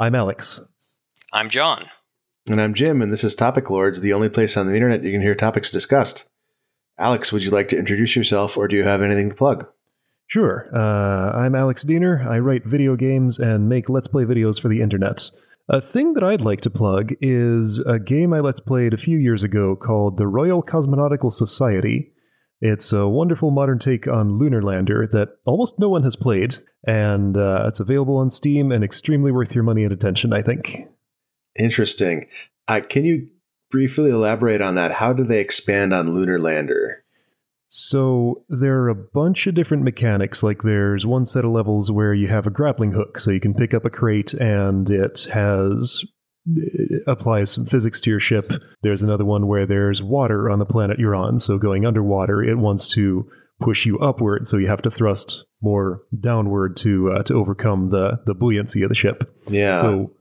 I'm Alex. I'm John. And I'm Jim, and this is Topic Lords, the only place on the internet you can hear topics discussed. Alex, would you like to introduce yourself, or do you have anything to plug? Sure. Uh, I'm Alex Diener. I write video games and make Let's Play videos for the internet. A thing that I'd like to plug is a game I Let's Played a few years ago called the Royal Cosmonautical Society. It's a wonderful modern take on Lunar Lander that almost no one has played, and uh, it's available on Steam and extremely worth your money and attention, I think. Interesting. Uh, can you briefly elaborate on that? How do they expand on Lunar Lander? So there are a bunch of different mechanics. Like there's one set of levels where you have a grappling hook, so you can pick up a crate and it has applies some physics to your ship. There's another one where there's water on the planet you're on, so going underwater, it wants to push you upward, so you have to thrust more downward to uh, to overcome the the buoyancy of the ship. Yeah. So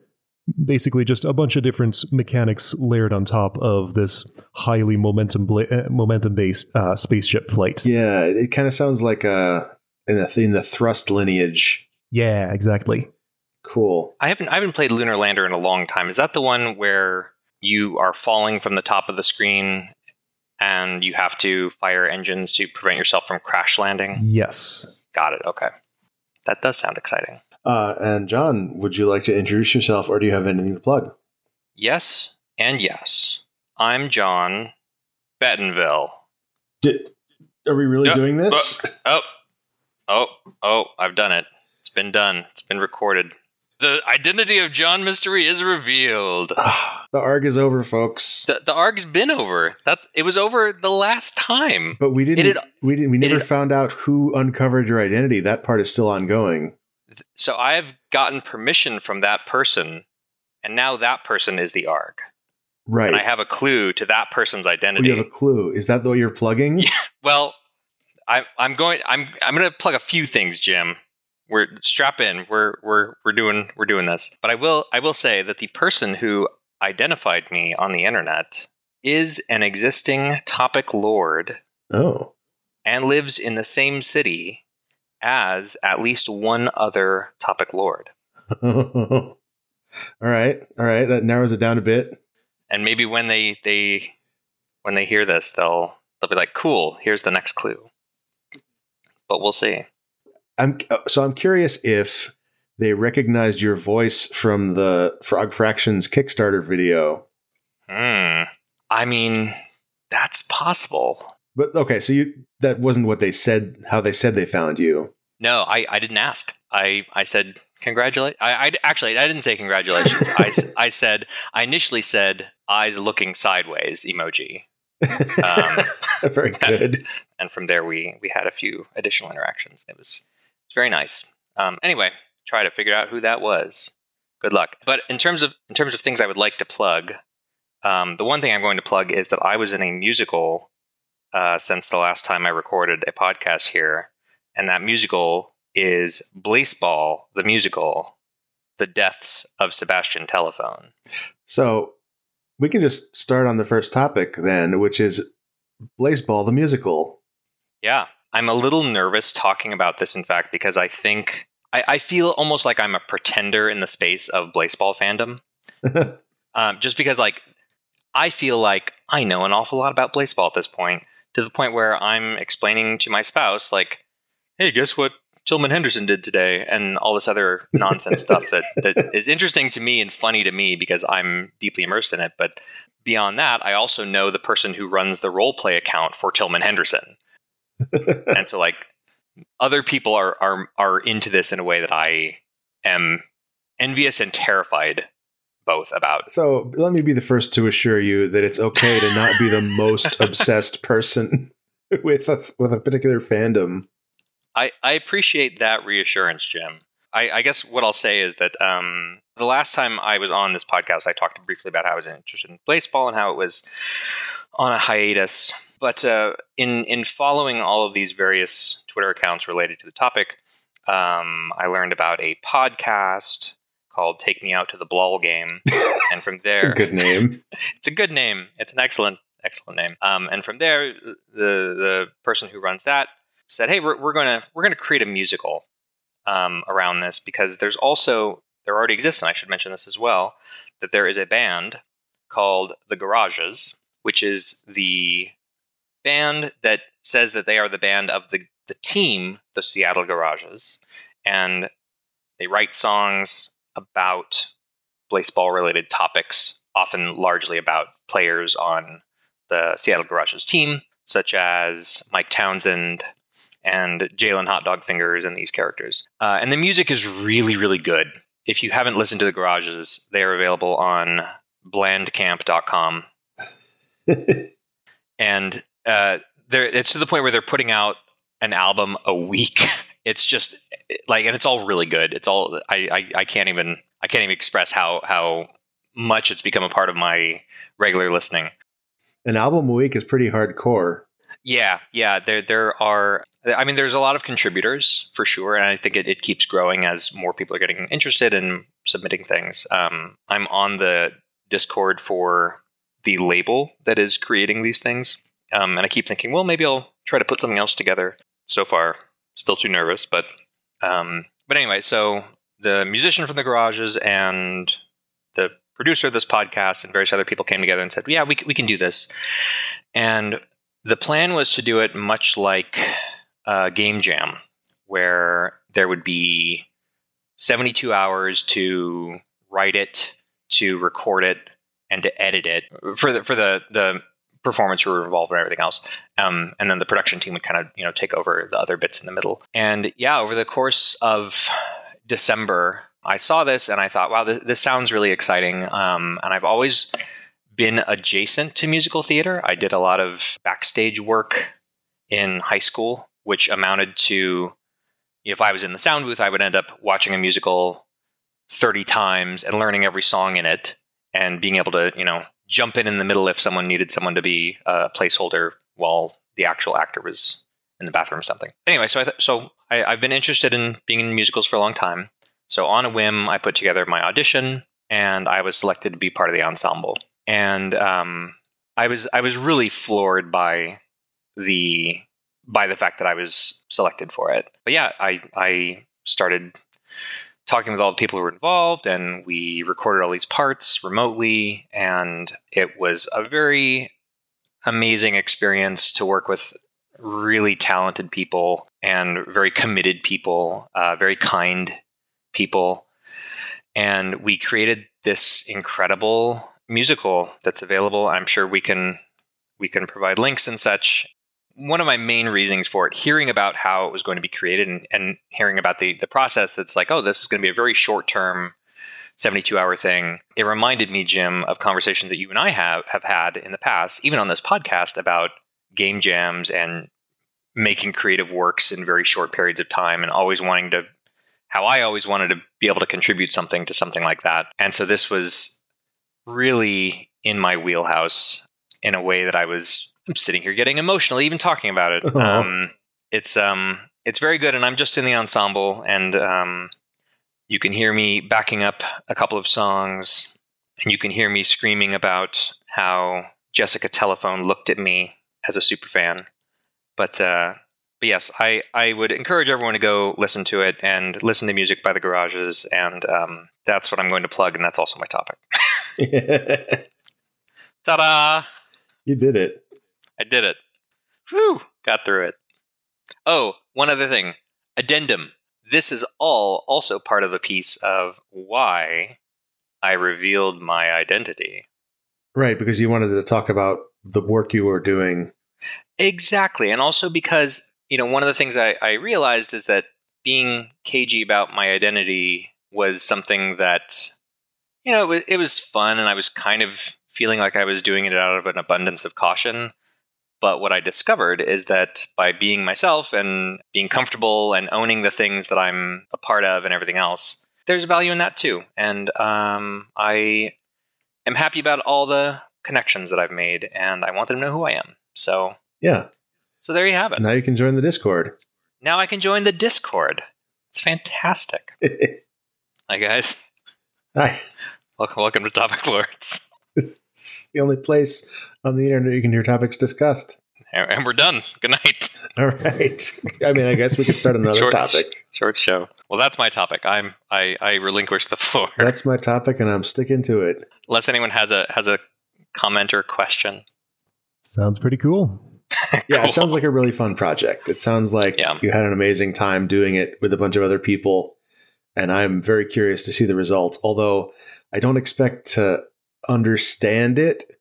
basically, just a bunch of different mechanics layered on top of this highly momentum bla- uh, momentum based uh, spaceship flight. yeah, it kind of sounds like uh, in the in the thrust lineage. Yeah, exactly. Cool. I haven't I haven't played Lunar Lander in a long time. Is that the one where you are falling from the top of the screen and you have to fire engines to prevent yourself from crash landing? Yes. Got it. Okay. That does sound exciting. Uh, and John, would you like to introduce yourself, or do you have anything to plug? Yes and yes. I'm John Bettonville. Did, are we really Yep. doing this? Oh, oh, oh, I've done it. It's been done. It's been recorded. The identity of John Mystery is revealed. the arc is over, folks. The, the arc's been over. That's it was over the last time. But we didn't. Had- we didn't. We never had- found out who uncovered your identity. That part is still ongoing. So I've gotten permission from that person, and now that person is the arc. Right. And I have a clue to that person's Oh, identity. you have a clue. Is that what you're plugging? Yeah. well, I'm I'm going I'm I'm going to plug a few things, Jim. We're strap in. We're we're we're doing we're doing this. But I will I will say that the person who identified me on the internet is an existing topic lord Oh. and lives in the same city as at least one other topic lord. all right. All right. That narrows it down a bit. And maybe when they they when they hear this, they'll they'll be like, "Cool, here's the next clue." But we'll see. I'm uh, so I'm curious if they recognized your voice from the Frog Fractions Kickstarter video. Hmm. I mean, that's possible. But okay, so you that wasn't what they said. How they said they found you. No, I, I didn't ask. I, I said congratulate. I, I actually I didn't say congratulations. I, I said I initially said eyes looking sideways emoji, Um, Very good. and from there we we had a few additional interactions. It was it was very nice. Um, anyway, try to figure out who that was. Good luck. But in terms of in terms of things I would like to plug, um, the one thing I'm going to plug is that I was in a musical uh, since the last time I recorded a podcast here, and that musical is Blaseball, the musical, The Deaths of Sebastian Telephone. So we can just start on the first topic then, which is Blaseball the musical. Yeah, I'm a little nervous talking about this, in fact, because I think I, I feel almost like I'm a pretender in the space of Blaseball fandom. um, just because, like, I feel like I know an awful lot about Blaseball at this point, to the point where I'm explaining to my spouse, like, hey, guess what Tillman Henderson did today, and all this other nonsense stuff that, that is interesting to me and funny to me because I'm deeply immersed in it. But beyond that, I also know the person who runs the role play account for Tillman Henderson and so like other people are are are into this in a way that I am envious and terrified both about. So let me be the first to assure you that it's okay to not be the most obsessed person with a, with a particular fandom. I I appreciate that reassurance, Jim. I, I guess what I'll say is that um, the last time I was on this podcast, I talked briefly about how I was interested in Blaseball and how it was on a hiatus. But uh, in in following all of these various Twitter accounts related to the topic, um, I learned about a podcast called "Take Me Out to the Blall Game," and from there, It's a good name. it's a good name. It's an excellent, excellent name. Um, and from there, the the person who runs that said, "Hey, we're, we're gonna we're gonna create a musical um, around this because there's also there already exists, and I should mention this as well, that there is a band called The Garages, which is the band that says that they are the band of the, the team, the Seattle Garages. And they write songs about baseball related topics, often largely about players on the Seattle Garages team, such as Mike Townsend and Jaylen Hot Dog Fingers and these characters. Uh, and the music is really, really good. If you haven't listened to the Garages, they are available on blandcamp.com. and uh, it's to the point where they're putting out an album a week. It's just like, and it's all really good. It's all I, I, I can't even I can't even express how how much it's become a part of my regular listening. An album a week is pretty hardcore. Yeah, yeah. There there are I mean there's a lot of contributors for sure, and I think it, it keeps growing as more people are getting interested in submitting things. Um, I'm on the Discord for the label that is creating these things. Um, and I keep thinking, well, maybe I'll try to put something else together. So far, still too nervous, but um, but anyway. So the musician from the garages and the producer of this podcast and various other people came together and said, yeah, we we can do this. And the plan was to do it much like a game jam, where there would be 72 hours to write it, to record it, and to edit it for the for the the performance were involved and everything else. Um, and then the production team would kind of you know take over the other bits in the middle. And yeah, over the course of December, I saw this and I thought, wow, this, this sounds really exciting. Um, and I've always been adjacent to musical theater. I did a lot of backstage work in high school, which amounted to if I was in the sound booth, I would end up watching a musical 30 times and learning every song in it and being able to, you know, jump in in the middle if someone needed someone to be a placeholder while the actual actor was in the bathroom or something. Anyway, so I th- so I, I've been interested in being in musicals for a long time. So on a whim, I put together my audition, and I was selected to be part of the ensemble. And um, I was I was really floored by the by the fact that I was selected for it. But yeah, I I started talking with all the people who were involved, and we recorded all these parts remotely. And it was a very amazing experience to work with really talented people and very committed people, uh, very kind people. And we created this incredible musical that's available. I'm sure we can we can provide links and such one of my main reasons for it, hearing about how it was going to be created and, and hearing about the the process that's like, oh, this is going to be a very short term 72 hour thing. It reminded me, Jim, of conversations that you and I have have had in the past, even on this podcast about game jams and making creative works in very short periods of time and always wanting to how I always wanted to be able to contribute something to something like that. And so this was really in my wheelhouse in a way that I was I'm sitting here getting emotional even talking about it. Uh-huh. Um, it's um, it's very good, and I'm just in the ensemble, and um, you can hear me backing up a couple of songs, and you can hear me screaming about how Jessica Telephone looked at me as a super fan. But uh, but yes, I, I would encourage everyone to go listen to it and listen to music by the garages, and um, that's what I'm going to plug, and that's also my topic. Ta-da! You did it. I did it. Whew, got through it. Oh, one other thing. Addendum. This is all also part of a piece of why I revealed my identity. Right, because you wanted to talk about the work you were doing. Exactly. And also because, you know, one of the things I, I realized is that being cagey about my identity was something that, you know, it was, it was fun and I was kind of feeling like I was doing it out of an abundance of caution. But what I discovered is that by being myself and being comfortable and owning the things that I'm a part of and everything else, there's value in that too. And um, I am happy about all the connections that I've made, and I want them to know who I am. So yeah. So there you have it. Now you can join the Discord. Now I can join the Discord. It's fantastic. Hi guys. Hi. Welcome, welcome to Topic Lords. it's the only place on the internet you can hear topics discussed. And we're done. Good night. All right. I mean, I guess we could start another short, topic. Short show. Well, that's my topic. I'm I, I relinquish the floor. That's my topic, and I'm sticking to it. Unless anyone has a has a comment or question. Sounds pretty cool. Yeah, it sounds like a really fun project. It sounds like Yeah. you had an amazing time doing it with a bunch of other people, and I'm very curious to see the results. Although I don't expect to understand it,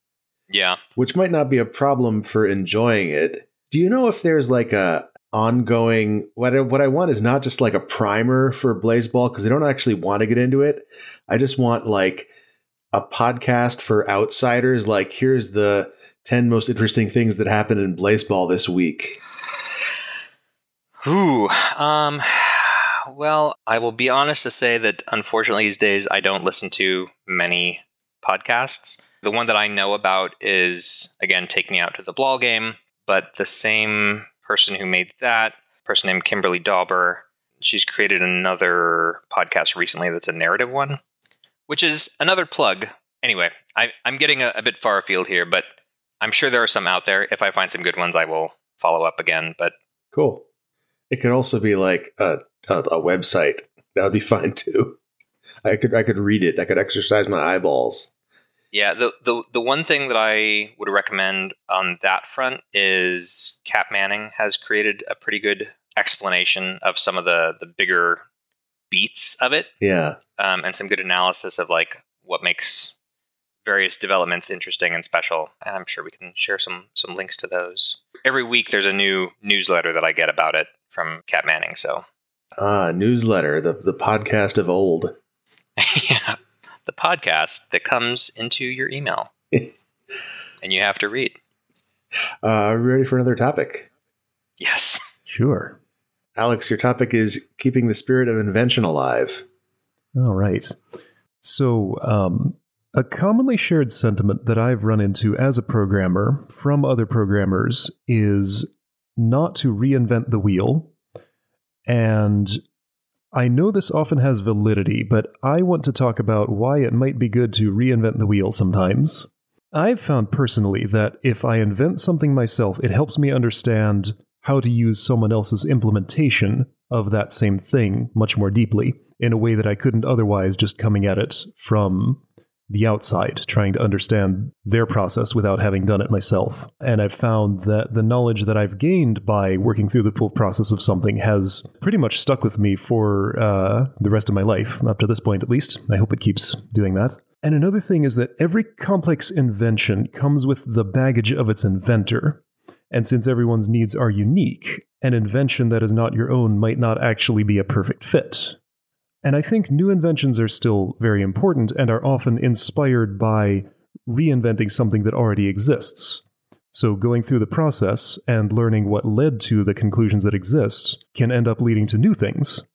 yeah. which might not be a problem for enjoying it. Do you know if there's like a ongoing what I, what I want is not just like a primer for Blaseball because I don't actually want to get into it. I just want like a podcast for outsiders like here's the 10 most interesting things that happened in Blaseball this week. Ooh. Um. Well, I will be honest to say that unfortunately these days I don't listen to many podcasts. The one that I know about is again Take Me Out to the Ball Game, but the same person who made that person named Kimberly Dauber, she's created another podcast recently that's a narrative one, which is another plug. Anyway, I, I'm getting a, a bit far afield here, but I'm sure there are some out there. If I find some good ones, I will follow up again. But Cool. It could also be like a, a, a website. That would be fine too. I could I could read it. I could exercise my eyeballs. Yeah, the, the the one thing that I would recommend on that front is Cap Manning has created a pretty good explanation of some of the the bigger beats of it, Yeah. um, and some good analysis of like what makes various developments interesting and special. And I'm sure we can share some some links to those. Every week, there's a new newsletter that I get about it from Cap Manning. So Ah, newsletter, the the podcast of old. yeah, the podcast that comes into your email, and you have to read. Uh, are we ready for another topic? Yes. Sure. Alex, your topic is keeping the spirit of invention alive. All right. So, um, a commonly shared sentiment that I've run into as a programmer from other programmers is not to reinvent the wheel. And I know this often has validity, but I want to talk about why it might be good to reinvent the wheel sometimes. I've found personally that if I invent something myself, it helps me understand how to use someone else's implementation of that same thing much more deeply in a way that I couldn't otherwise just coming at it from the outside, trying to understand their process without having done it myself. And I've found that the knowledge that I've gained by working through the process of something has pretty much stuck with me for uh, the rest of my life, up to this point at least. I hope it keeps doing that. And another thing is that every complex invention comes with the baggage of its inventor. And since everyone's needs are unique, an invention that is not your own might not actually be a perfect fit. And I think new inventions are still very important and are often inspired by reinventing something that already exists. So, going through the process and learning what led to the conclusions that exist can end up leading to new things.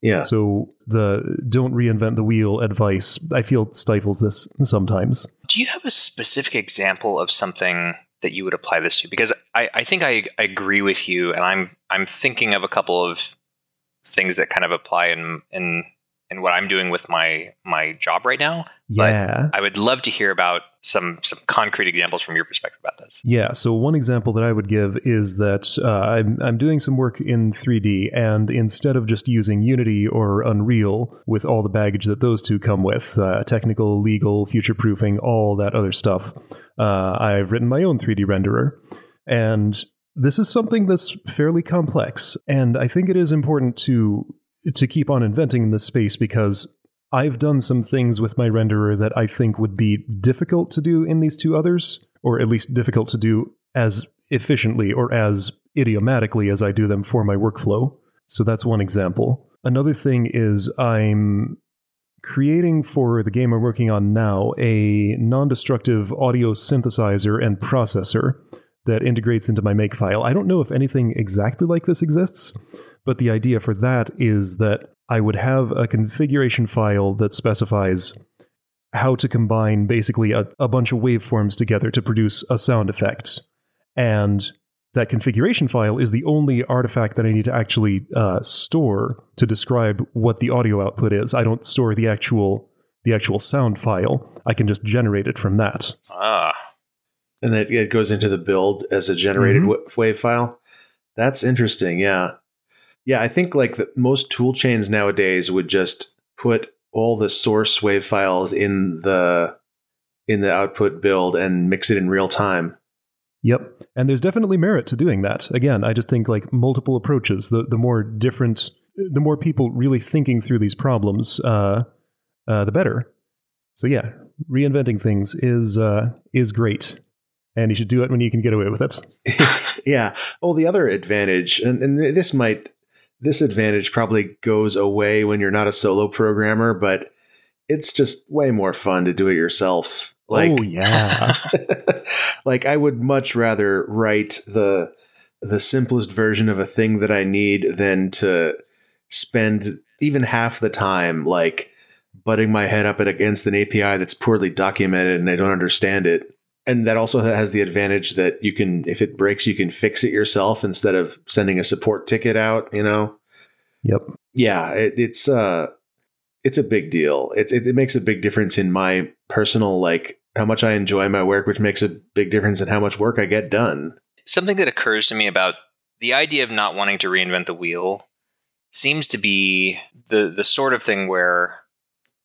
Yeah. So, the don't reinvent the wheel advice, I feel, stifles this sometimes. Do you have a specific example of something that you would apply this to? Because I, I think I, I agree with you, and I'm I'm thinking of a couple of things that kind of apply in in in what I'm doing with my my job right now. But Yeah. I would love to hear about some some concrete examples from your perspective about this. Yeah, so one example that I would give is that uh, I'm, I'm doing some work in 3D, and instead of just using Unity or Unreal with all the baggage that those two come with uh, technical, legal, future proofing, all that other stuff uh, I've written my own 3D renderer. And this is something that's fairly complex, and I think it is important to to keep on inventing in this space because I've done some things with my renderer that I think would be difficult to do in these two others, or at least difficult to do as efficiently or as idiomatically as I do them for my workflow. So that's one example. Another thing is I'm creating for the game I'm working on now a non destructive audio synthesizer and processor that integrates into my makefile. I don't know if anything exactly like this exists, but the idea for that is that I would have a configuration file that specifies how to combine basically a, a bunch of waveforms together to produce a sound effect. And that configuration file is the only artifact that I need to actually uh, store to describe what the audio output is. I don't store the actual the actual sound file. I can just generate it from that. Ah, And then it goes into the build as a generated Mhm. wave file. That's interesting. Yeah. Yeah, I think like the, most tool chains nowadays would just put all the source wave files in the in the output build and mix it in real time. Yep. And there's definitely merit to doing that. Again, I just think like multiple approaches, the, the more different, the more people really thinking through these problems, uh, uh, the better. So yeah, reinventing things is uh, is great, and you should do it when you can get away with it. yeah. Oh, the other advantage, and, and this might this advantage probably goes away when you're not a solo programmer, but it's just way more fun to do it yourself. Oh, like, oh yeah, like I would much rather write the the simplest version of a thing that I need than to spend even half the time like butting my head up against an API that's poorly documented and I don't understand it. And that also has the advantage that you can, if it breaks, you can fix it yourself instead of sending a support ticket out. You know. Yep. Yeah, it, it's uh, it's a big deal. It's it, it makes a big difference in my personal like how much I enjoy my work, which makes a big difference in how much work I get done. Something that occurs to me about the idea of not wanting to reinvent the wheel seems to be the the sort of thing where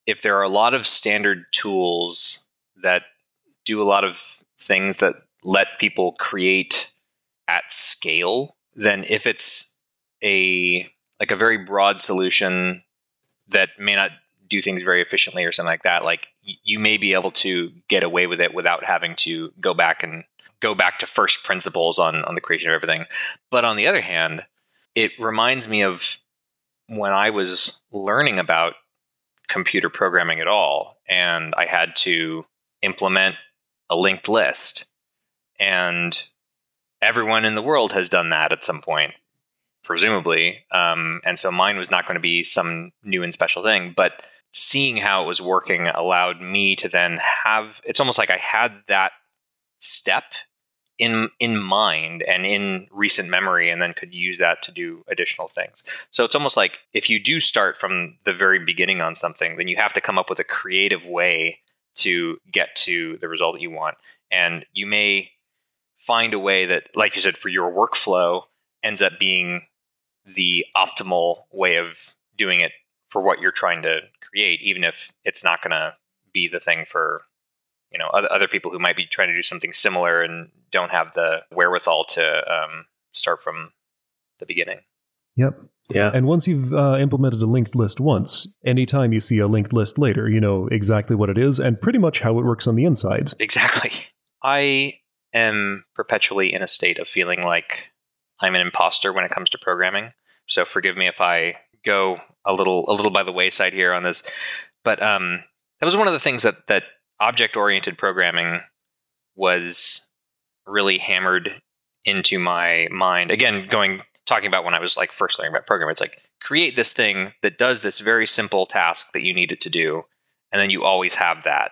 if there are a lot of standard tools that do a lot of things that let people create at scale, then if it's a like a very broad solution that may not do things very efficiently or something like that, like you may be able to get away with it without having to go back and go back to first principles on on the creation of everything. But on the other hand, it reminds me of when I was learning about computer programming at all, and I had to implement a linked list. And everyone in the world has done that at some point, presumably. Um, and so mine was not going to be some new and special thing, but seeing how it was working allowed me to then have it's almost like I had that step in in mind and in recent memory and then could use that to do additional things. So it's almost like if you do start from the very beginning on something, then you have to come up with a creative way to get to the result that you want. And you may find a way that like you said for your workflow ends up being the optimal way of doing it for what you're trying to create even if it's not going to be the thing for you know other, people who might be trying to do something similar and don't have the wherewithal to um, start from the beginning. Yep. Yeah. And once you've uh, implemented a linked list once, anytime you see a linked list later, you know exactly what it is and pretty much how it works on the inside. Exactly. I am perpetually in a state of feeling like I'm an imposter when it comes to programming. So forgive me if I go a little a little by the wayside here on this. But um, that was one of the things that that object oriented programming was really hammered into my mind. Again, going talking about when I was like first learning about programming, it's like create this thing that does this very simple task that you need it to do, and then you always have that.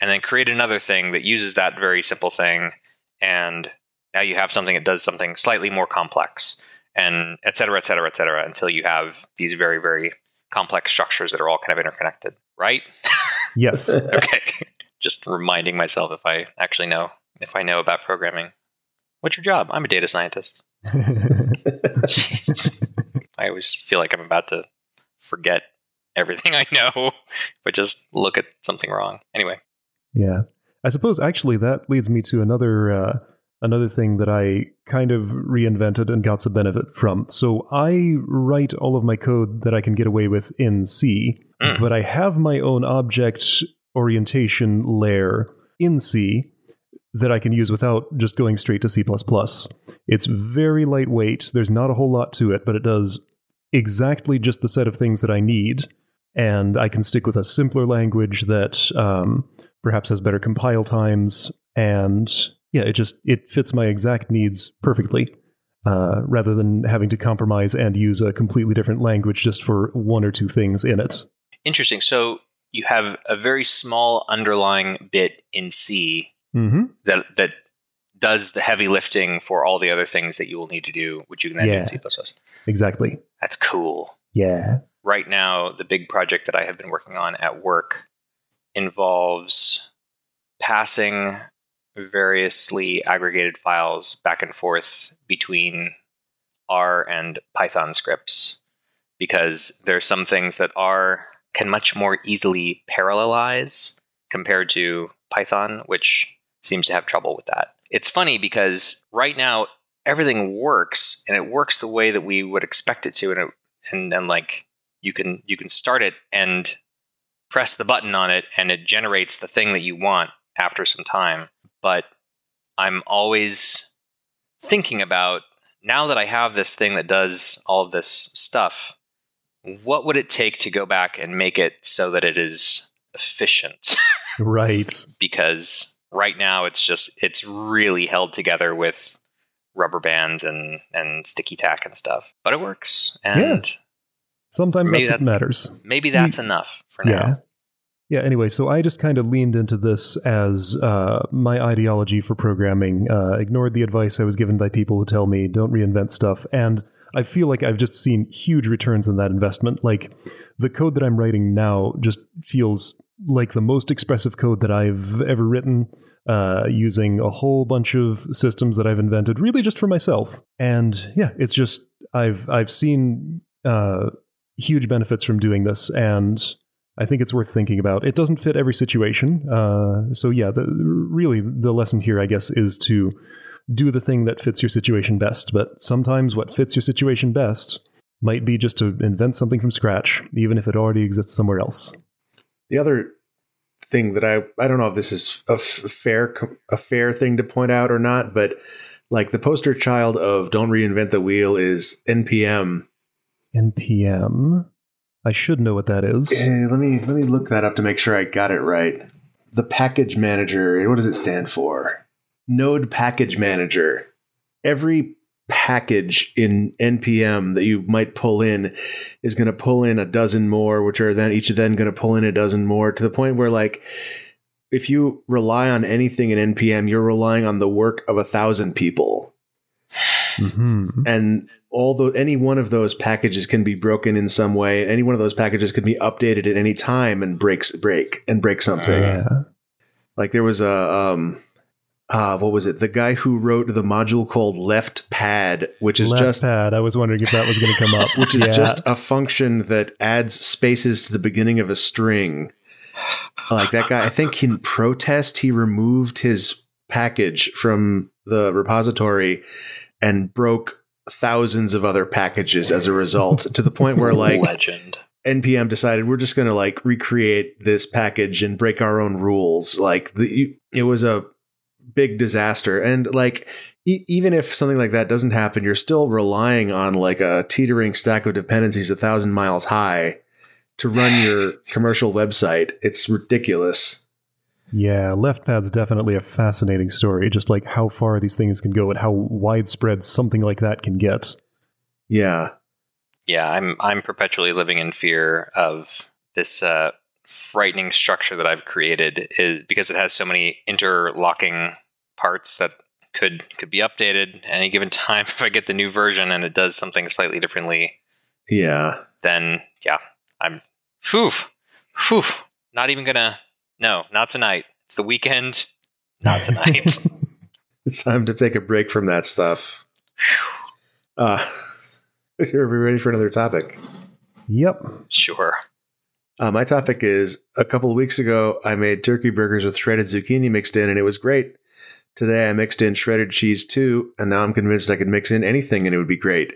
And then create another thing that uses that very simple thing, and now you have something that does something slightly more complex, and et cetera, et cetera, et cetera, until you have these very, very complex structures that are all kind of interconnected, right? Yes. okay. Just reminding myself if I actually know if I know about programming. What's your job? I'm a data scientist. Jeez. I always feel like I'm about to forget everything I know, but just look at something wrong. Anyway. Yeah. I suppose actually that leads me to another uh, another thing that I kind of reinvented and got some benefit from. So I write all of my code that I can get away with in C, mm. but I have my own object orientation layer in C that I can use without just going straight to C. It's very lightweight. There's not a whole lot to it, but it does exactly just the set of things that I need. And I can stick with a simpler language that um, perhaps has better compile times. And yeah, it just it fits my exact needs perfectly. Uh, rather than having to compromise and use a completely different language just for one or two things in it. Interesting. So you have a very small underlying bit in C mm-hmm. that that does the heavy lifting for all the other things that you will need to do, which you can then yeah. do in C++. Exactly. That's cool. Yeah. Right now, the big project that I have been working on at work involves passing variously aggregated files back and forth between R and Python scripts because there are some things that R can much more easily parallelize compared to Python, which seems to have trouble with that. It's funny because right now everything works and it works the way that we would expect it to and it, and and like you can you can start it and press the button on it and it generates the thing that you want after some time. But I'm always thinking about now that I have this thing that does all of this stuff, what would it take to go back and make it so that it is efficient? right. because right now it's just it's really held together with rubber bands and and sticky tack and stuff. But it works. And yeah. sometimes that's what matters. Maybe that's enough for now. Yeah. Yeah, anyway, so I just kind of leaned into this as uh, my ideology for programming, uh, ignored the advice I was given by people who tell me don't reinvent stuff, and I feel like I've just seen huge returns in that investment. Like the code that I'm writing now just feels like the most expressive code that I've ever written. Uh, using a whole bunch of systems that I've invented, really just for myself, and yeah, it's just I've I've seen uh, huge benefits from doing this, and I think it's worth thinking about. It doesn't fit every situation. Uh, so, yeah, the, really, the lesson here, I guess, is to do the thing that fits your situation best. But sometimes what fits your situation best might be just to invent something from scratch, even if it already exists somewhere else. The other thing that I I don't know if this is a f- fair a fair thing to point out or not, but like the poster child of don't reinvent the wheel is npm. npm. I should know what that is. Uh, let me let me look that up to make sure I got it right. The package manager. What does it stand for? Node package manager. Every package in npm that you might pull in is going to pull in a dozen more, which are then each then going to pull in a dozen more to the point where like if you rely on anything in npm, you're relying on the work of a thousand people. Mm-hmm. And although any one of those packages can be broken in some way, any one of those packages could be updated at any time and breaks break and break something. Yeah. Like there was a um uh, what was it? The guy who wrote the module called left pad, which is left just pad. I was wondering if that was going to come up. which is Yeah. just a function that adds spaces to the beginning of a string. Like that guy, I think in protest he removed his package from the repository and broke thousands of other packages as a result to the point where like legend. npm decided we're just going to like recreate this package and break our own rules like the, it was a big disaster and like e- even if something like that doesn't happen you're still relying on like a teetering stack of dependencies a thousand miles high to run your commercial website it's ridiculous Yeah, left pad's definitely a fascinating story. Just like how far these things can go and how widespread something like that can get. yeah Yeah, I'm I'm perpetually living in fear of this uh, frightening structure that I've created is because it has so many interlocking parts that could could be updated at any given time if I get the new version and it does something slightly differently yeah. then yeah I'm phew phew not even gonna no not tonight. It's the weekend not tonight. It's time to take a break from that stuff. Uh are we ready for another topic? Yep. sure Uh, my topic is a couple of weeks ago, I made turkey burgers with shredded zucchini mixed in, and it was great. Today, I mixed in shredded cheese too, and now I'm convinced I could mix in anything and it would be great.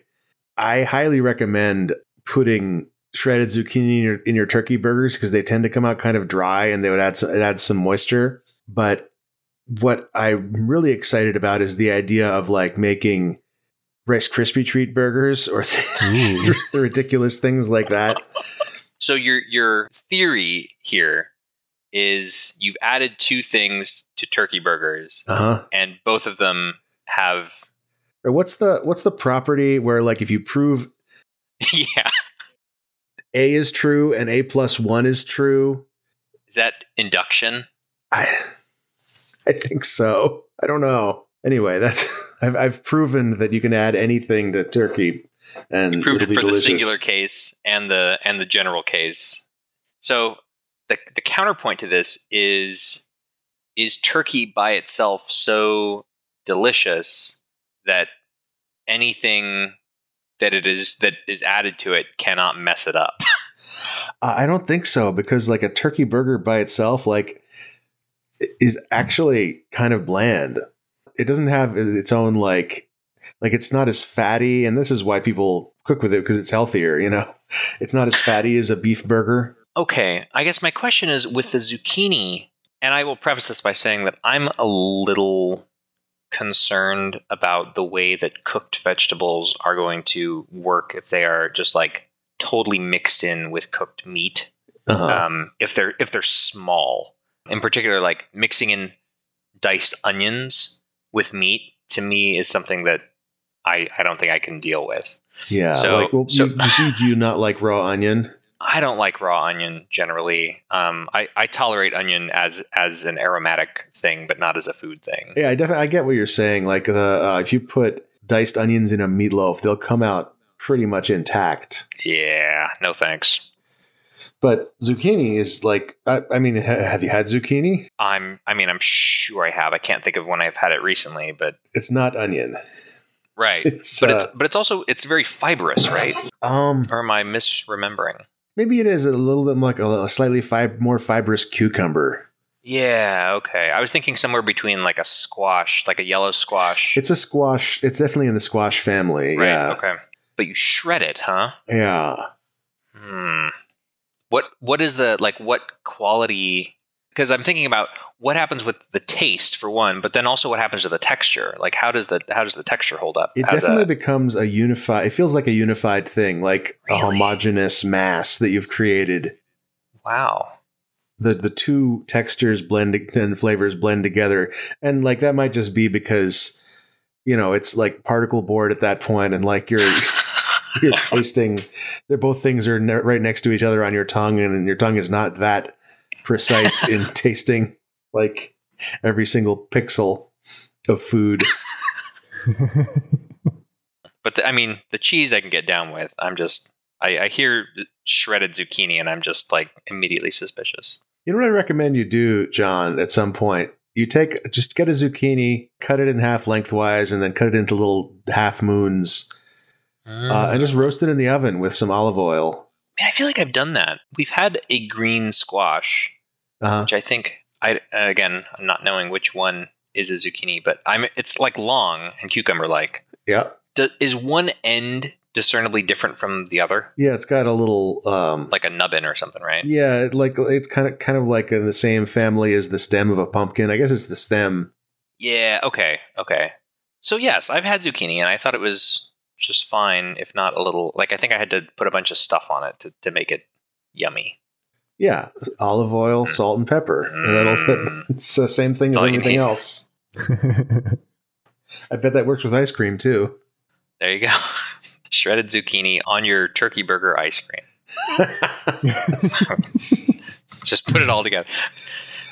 I highly recommend putting shredded zucchini in your, in your turkey burgers because they tend to come out kind of dry and they would add some, it adds some moisture. But what I'm really excited about is the idea of like making Rice Krispie treat burgers or ridiculous things like that. So your your theory here is you've added two things to turkey burgers, Uh huh. and both of them have Or what's the what's the property where like if you prove yeah. A is true and A plus one is true? Is that induction? I I think so. I don't know. Anyway, that's I've I've proven that you can add anything to turkey and You proved it for the singular case and the and the general case. So the the counterpoint to this is is turkey by itself so delicious that anything that it is that is added to it cannot mess it up. Uh, I don't think so because like a turkey burger by itself, like is actually kind of bland. It doesn't have its own like like it's not as fatty, and this is why people cook with it because it's healthier. You know, it's not as fatty as a beef burger. Okay, I guess my question is with the zucchini, and I will preface this by saying that I'm a little concerned about the way that cooked vegetables are going to work if they are just like totally mixed in with cooked meat. Uh-huh. Um, if they're if they're small, in particular, like mixing in diced onions with meat, to me is something that I I don't think I can deal with. yeah, so- like well, so- you, you, do you not like raw onion? I don't like raw onion generally. Um, I, I tolerate onion as as an aromatic thing, but not as a food thing. Yeah, I definitely I get what you're saying. Like the uh, if you put diced onions in a meatloaf, they'll come out pretty much intact. Yeah, no thanks. But zucchini is like I, I mean, ha- have you had zucchini? I'm I mean I'm sure I have. I can't think of when I've had it recently, but It's not onion. Right. It's but uh, it's but it's also it's very fibrous, right? um Or am I misremembering? maybe it is a little bit like a, a slightly fib- more fibrous cucumber. Yeah, okay. I was thinking somewhere between like a squash, like a yellow squash. It's a squash. It's definitely in the squash family. right. Yeah, Okay. But you shred it, huh? yeah. Hmm. What what is the like what quality because I'm thinking about what happens with the taste for one, but then also what happens to the texture. Like how does the how does the texture hold up? It as definitely becomes a unified. It feels like a unified thing, like a homogenous mass that you've created. wow. the the two textures blend and flavors blend together and like that might just be because you know it's like particle board at that point and like you're you're tasting they're both things are ne- right next to each other on your tongue and your tongue is not that precise in tasting like every single pixel of food But the, I mean, the cheese I can get down with. I'm just I, I hear shredded zucchini and I'm just like immediately suspicious. you know what i recommend you do john at some point you take just get a zucchini cut it in half lengthwise and then cut it into little half moons uh, and just roast it in the oven with some olive oil. Man, I feel like I've done that. We've had a green squash Uh, which I think I again I'm not knowing which one is a zucchini, but I'm it's like long and cucumber like. yeah, Do, is one end discernibly different from the other, yeah, it's got a little, um, like a nubbin or something, right? yeah, like it's kind of kind of like in the same family as the stem of a pumpkin. I guess it's the stem. Yeah. Okay. Okay. So yes, I've had zucchini, and I thought it was just fine, if not a little. Like I think I had to put a bunch of stuff on it to, to make it yummy. Yeah, olive oil, salt, and pepper. And that'll, Mm. it's the same thing That's as everything else. I bet that works with ice cream too. There you go. Shredded zucchini on your turkey burger ice cream. Just put it all together.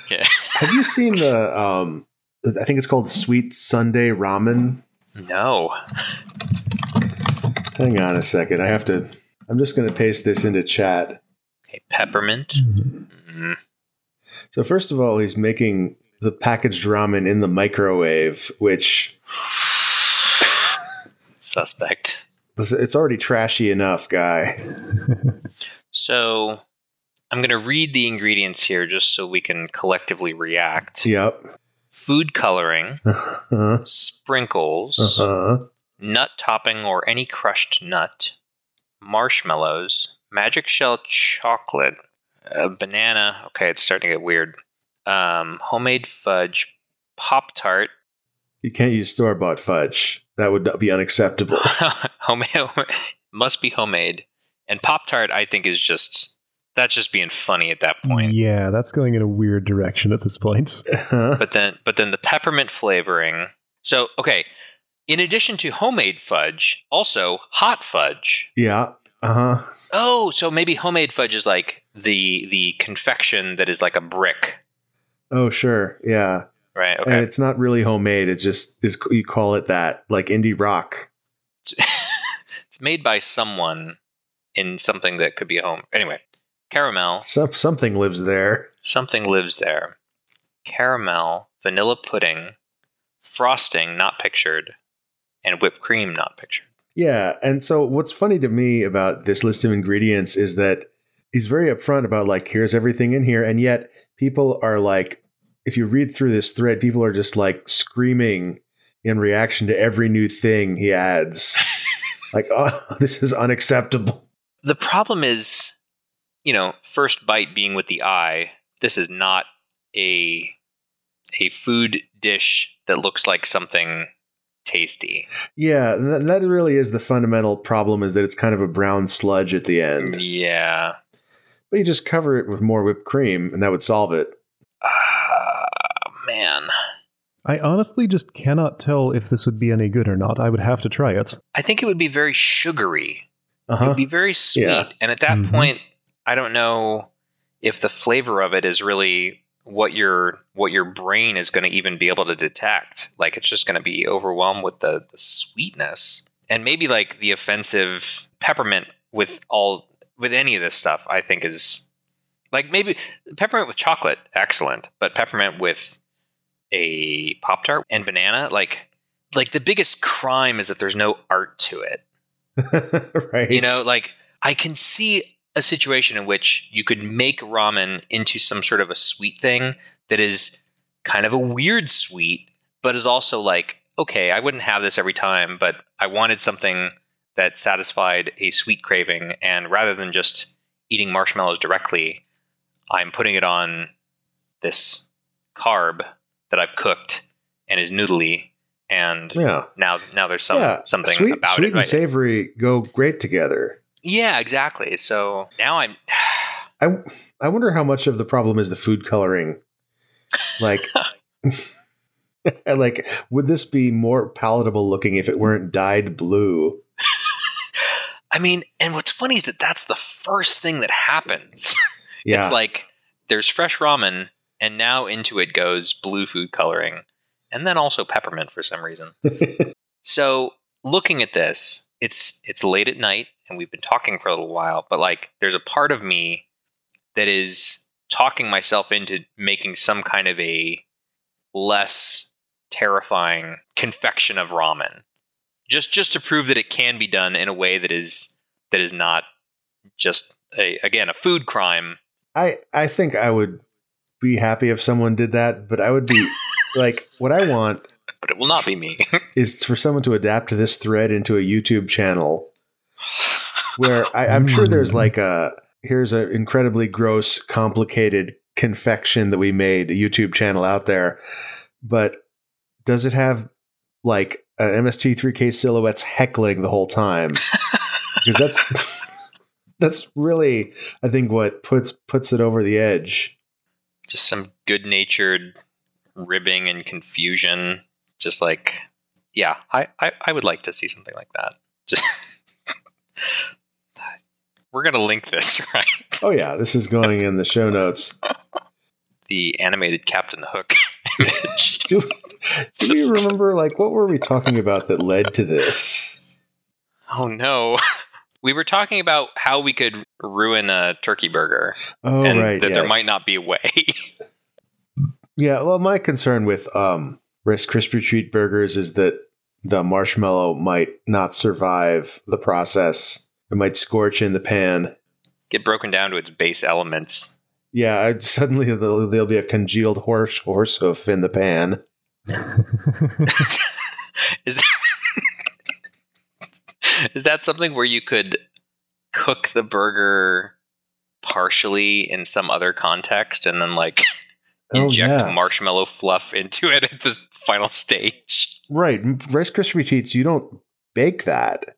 Okay. Have you seen the? Um, I think it's called Sweet Sundae Ramen. No. Hang on a second. I have to. I'm just going to paste this into chat. Okay. Peppermint. Mm. So first of all, he's making the packaged ramen in the microwave, which Suspect. it's already trashy enough, guy. So I'm going to read the ingredients here just so we can collectively react. Yep. Food coloring, Uh-huh. sprinkles, Uh-huh. nut topping or any crushed nut, marshmallows, magic shell chocolate, a banana. Okay, it's starting to get weird. Um, homemade fudge, Pop Tart, You can't use store bought fudge. That would be unacceptable. homemade must be homemade, and Pop Tart. I think is just that's just being funny at that point. yeah, that's going in a weird direction at this point. Uh-huh. But then, but then the peppermint flavoring. So okay, in addition to homemade fudge, also hot fudge. Yeah. Uh-huh. Oh, so maybe homemade fudge is like the the confection that is like a brick, Oh, sure. Yeah. right? Okay. And it's not really homemade. It just is you call it that, like indie rock. it's made by someone in something that could be a home. Anyway, caramel, Some, something lives there. something lives there. Caramel, vanilla pudding, frosting not pictured, and whipped cream not pictured. Yeah, and so what's funny to me about this list of ingredients is that he's very upfront about like here's everything in here, and yet people are like, if you read through this thread, people are just like screaming in reaction to every new thing he adds. like, oh, this is unacceptable. The problem is, you know, first bite being with the eye. This is not a a food dish that looks like something tasty. Yeah, that, that really is the fundamental problem is that it's kind of a brown sludge at the end. Yeah. But you just cover it with more whipped cream and that would solve it. Ah, man. I honestly just cannot tell if this would be any good or not. I would have to try it. I think it would be very sugary. It Uh-huh. would be very sweet. Yeah. And at that Mhm. point, I don't know if the flavor of it is really what your what your brain is going to even be able to detect. Like it's just going to be overwhelmed with the, the sweetness. And maybe like the offensive peppermint with all with any of this stuff, I think is like maybe peppermint with chocolate, excellent. But peppermint with a Pop Tart and banana, like like the biggest crime is that there's no art to it. right. You know, like I can see a situation in which you could make ramen into some sort of a sweet thing that is kind of a weird sweet, but is also like, okay, I wouldn't have this every time, but I wanted something that satisfied a sweet craving. And rather than just eating marshmallows directly, I'm putting it on this carb that I've cooked and is noodly. And yeah. now, now there's some yeah. something sweet, about sweet it. and right? savory go great together. Yeah, exactly. So now I'm. I I wonder how much of the problem is the food coloring. Like like would this be more palatable looking if it weren't dyed blue? I mean, and what's funny is that that's the first thing that happens. Yeah. It's like there's fresh ramen, and now into it goes blue food coloring, and then also peppermint for some reason. so looking at this, it's it's late at night, and we've been talking for a little while. But like, there's a part of me that is talking myself into making some kind of a less terrifying confection of ramen, just just to prove that it can be done in a way that is that is not just a again a food crime. I I think I would be happy if someone did that, but I would be like what I want But it will not be me. is for someone to adapt this thread into a YouTube channel where I, I'm sure there's hmm. like a here's an incredibly gross, complicated confection that we made, a YouTube channel out there. But does it have like an MST3K silhouettes heckling the whole time? Because that's that's really I think what puts puts it over the edge. just some good natured ribbing and confusion. Just like, yeah, I, I, I would like to see something like that. Just we're gonna link this, right? Oh yeah, this is going in the show notes. The animated Captain Hook image. Do, do you remember like what were we talking about that led to this? oh no. We were talking about how we could ruin a turkey burger, Oh and right, that there might not be a way. Yeah, well, my concern with um, Rice Treat burgers is that the marshmallow might not survive the process. It might scorch in the pan. Get broken down to its base elements. Yeah, I, suddenly there'll, there'll be a congealed horse horse hoof in the pan. is that, is that something where you could cook the burger partially in some other context and then like Oh, inject yeah. marshmallow fluff into it at the final stage? Right, Rice Krispie Treats. You don't bake that.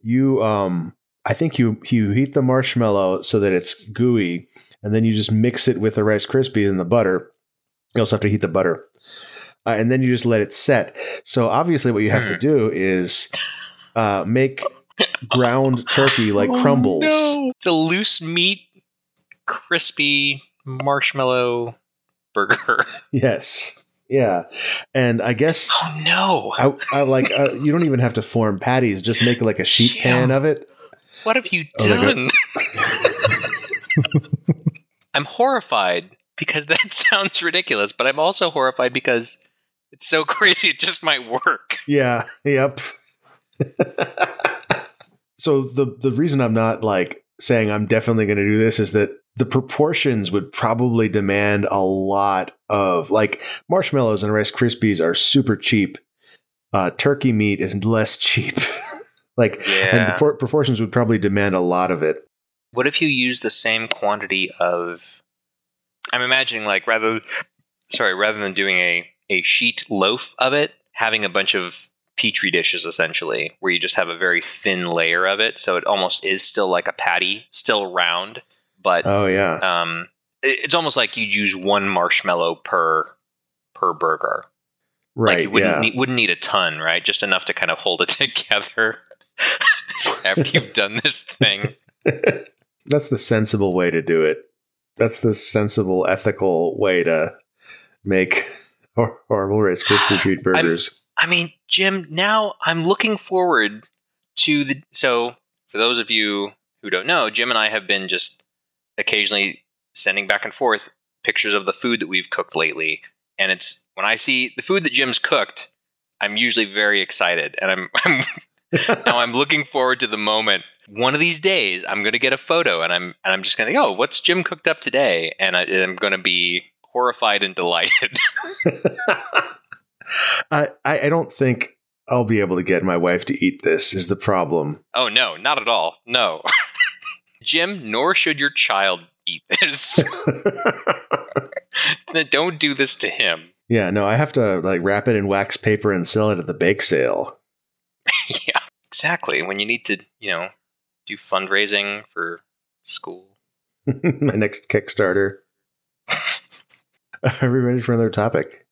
You, um, I think you you heat the marshmallow so that it's gooey, and then you just mix it with the Rice Krispies and the butter. You also have to heat the butter, uh, and then you just let it set. So obviously, what you have to Hmm. do is uh, make ground turkey like Oh, crumbles. no. It's a loose meat, crispy marshmallow burger. Yes, yeah, and I guess Oh no! I, I like uh, you don't even have to form patties. Just make like a sheet pan of it. What have you Oh God. done? I'm horrified because that sounds ridiculous, but I'm also horrified because it's so crazy it just might work. Yeah. Yep. So the the reason I'm not like saying I'm definitely going to do this is that the proportions would probably demand a lot of like marshmallows and Rice Krispies are super cheap. Uh, turkey meat is less cheap. like, and the por- proportions would probably demand a lot of it. What if you use the same quantity of? I'm imagining like rather, sorry, rather than doing a a sheet loaf of it, having a bunch of petri dishes essentially, where you just have a very thin layer of it, so it almost is still like a patty, still round, but Oh yeah, um, it's almost like you'd use one marshmallow per per burger. right. Like you wouldn't yeah. need, wouldn't need a ton, right? Just enough to kind of hold it together after you've done this thing. That's the sensible way to do it. That's the sensible, ethical way to make horrible Rice Krispie treat burgers. I mean, Jim, now I'm looking forward to the. So, for those of you who don't know, Jim and I have been just occasionally sending back and forth pictures of the food that we've cooked lately. And it's when I see the food that Jim's cooked, I'm usually very excited. And I'm, I'm now I'm looking forward to the moment. One of these days, I'm going to get a photo, and I'm and I'm just going to go. Oh, what's Jim cooked up today? And I, I'm going to be horrified and delighted. I, I I don't think I'll be able to get my wife to eat this. Is the problem? Oh no, not at all. No. Jim, nor should your child eat this. Don't do this to him. yeah, no, I have to like wrap it in wax paper and sell it at the bake sale. yeah, exactly. When you need to, you know, do fundraising for school. my next Kickstarter. Are we ready for another topic?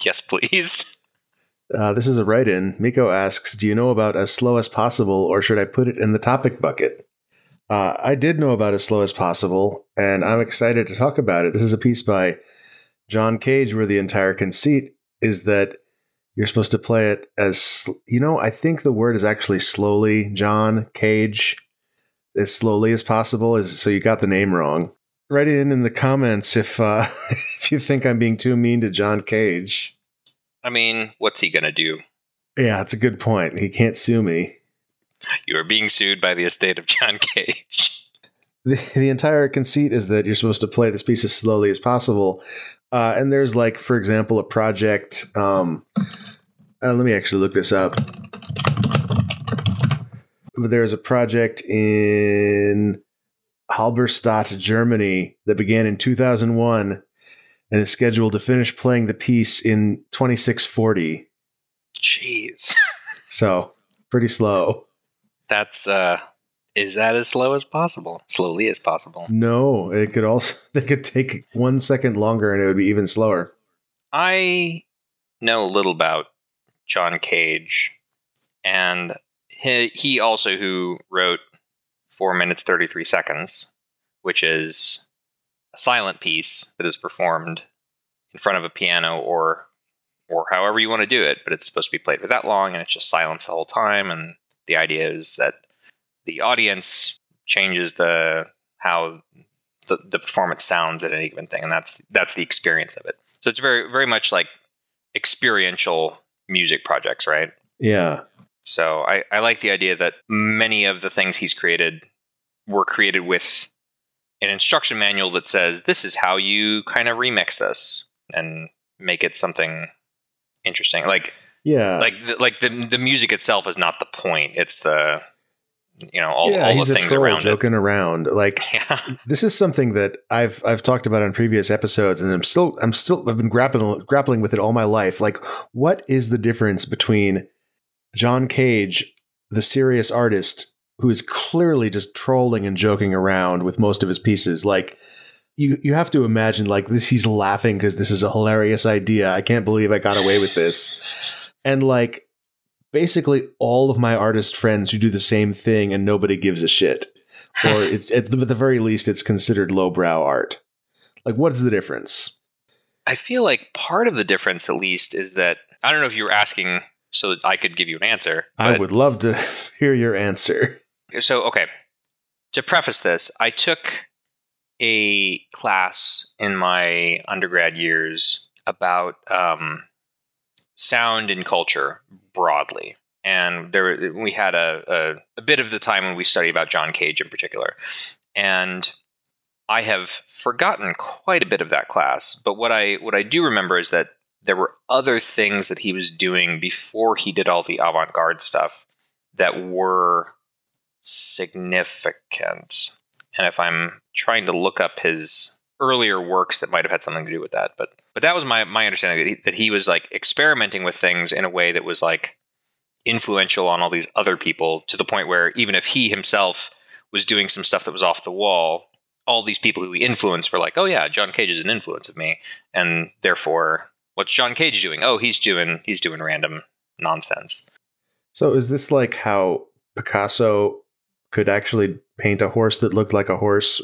yes, please. Uh, this is a write in. Miko asks Do you know about As Slow as Possible, or should I put it in the topic bucket? Uh, I did know about As Slow as Possible, and I'm excited to talk about it. This is a piece by John Cage where the entire conceit is that you're supposed to play it as, sl- you know, I think the word is actually slowly, John Cage, as slowly as possible. Is So you got the name wrong. Write in in the comments if uh, if you think I'm being too mean to John Cage. I mean, what's he gonna do? Yeah, it's a good point. He can't sue me. You are being sued by the estate of John Cage. The, the entire conceit is that you're supposed to play this piece as slowly as possible. Uh, and there's like, for example, a project. Um, uh, let me actually look this up. There's a project in Halberstadt, Germany, that began in 2001 and is scheduled to finish playing the piece in 2640. Jeez. So pretty slow. That's uh is that as slow as possible? Slowly as possible. No, it could also they could take one second longer and it would be even slower. I know a little about John Cage, and he, he also who wrote four minutes thirty three seconds, which is a silent piece that is performed in front of a piano or or however you want to do it, but it's supposed to be played for that long, and it's just silence the whole time. And the idea is that the audience changes the how the, the performance sounds at any given thing, and that's that's the experience of it. So it's very very much like experiential music projects, right? Yeah. So I, I like the idea that many of the things he's created were created with an instruction manual that says this is how you kind of remix this and make it something interesting. Like Yeah. like the, like the the music itself is not the point. It's the you know all, yeah, all he's the a things troll around joking around. Like. Yeah. this is something that I've I've talked about on previous episodes, and I'm still I'm still I've been grappling grappling with it all my life. Like, what is the difference between John Cage, the serious artist, who is clearly just trolling and joking around with most of his pieces, like. You, you have to imagine like this he's laughing because this is a hilarious idea. I can't believe I got away with this. And like basically all of my artist friends who do the same thing and nobody gives a shit or it's at the, at the very least it's considered lowbrow art. Like, what is the difference? I feel like part of the difference, at least, is that I don't know if you were asking so that I could give you an answer. I would love to hear your answer. So, okay. To preface this, I took a class in my undergrad years about um, sound and culture broadly. and there we had a, a, a bit of the time when we studied about John Cage in particular, and I have forgotten quite a bit of that class. But what I what I do remember is that there were other things that he was doing before he did all the avant garde stuff that were significant. And if I'm trying to look up his earlier works that might have had something to do with that, but but that was my my understanding that he, that he was like experimenting with things in a way that was like influential on all these other people to the point where even if he himself was doing some stuff that was off the wall, all these people who he influenced were like, "Oh yeah, John Cage is an influence of me," and therefore, what's John Cage doing? Oh, he's doing he's doing random nonsense. So is this like how Picasso could actually paint a horse that looked like a horse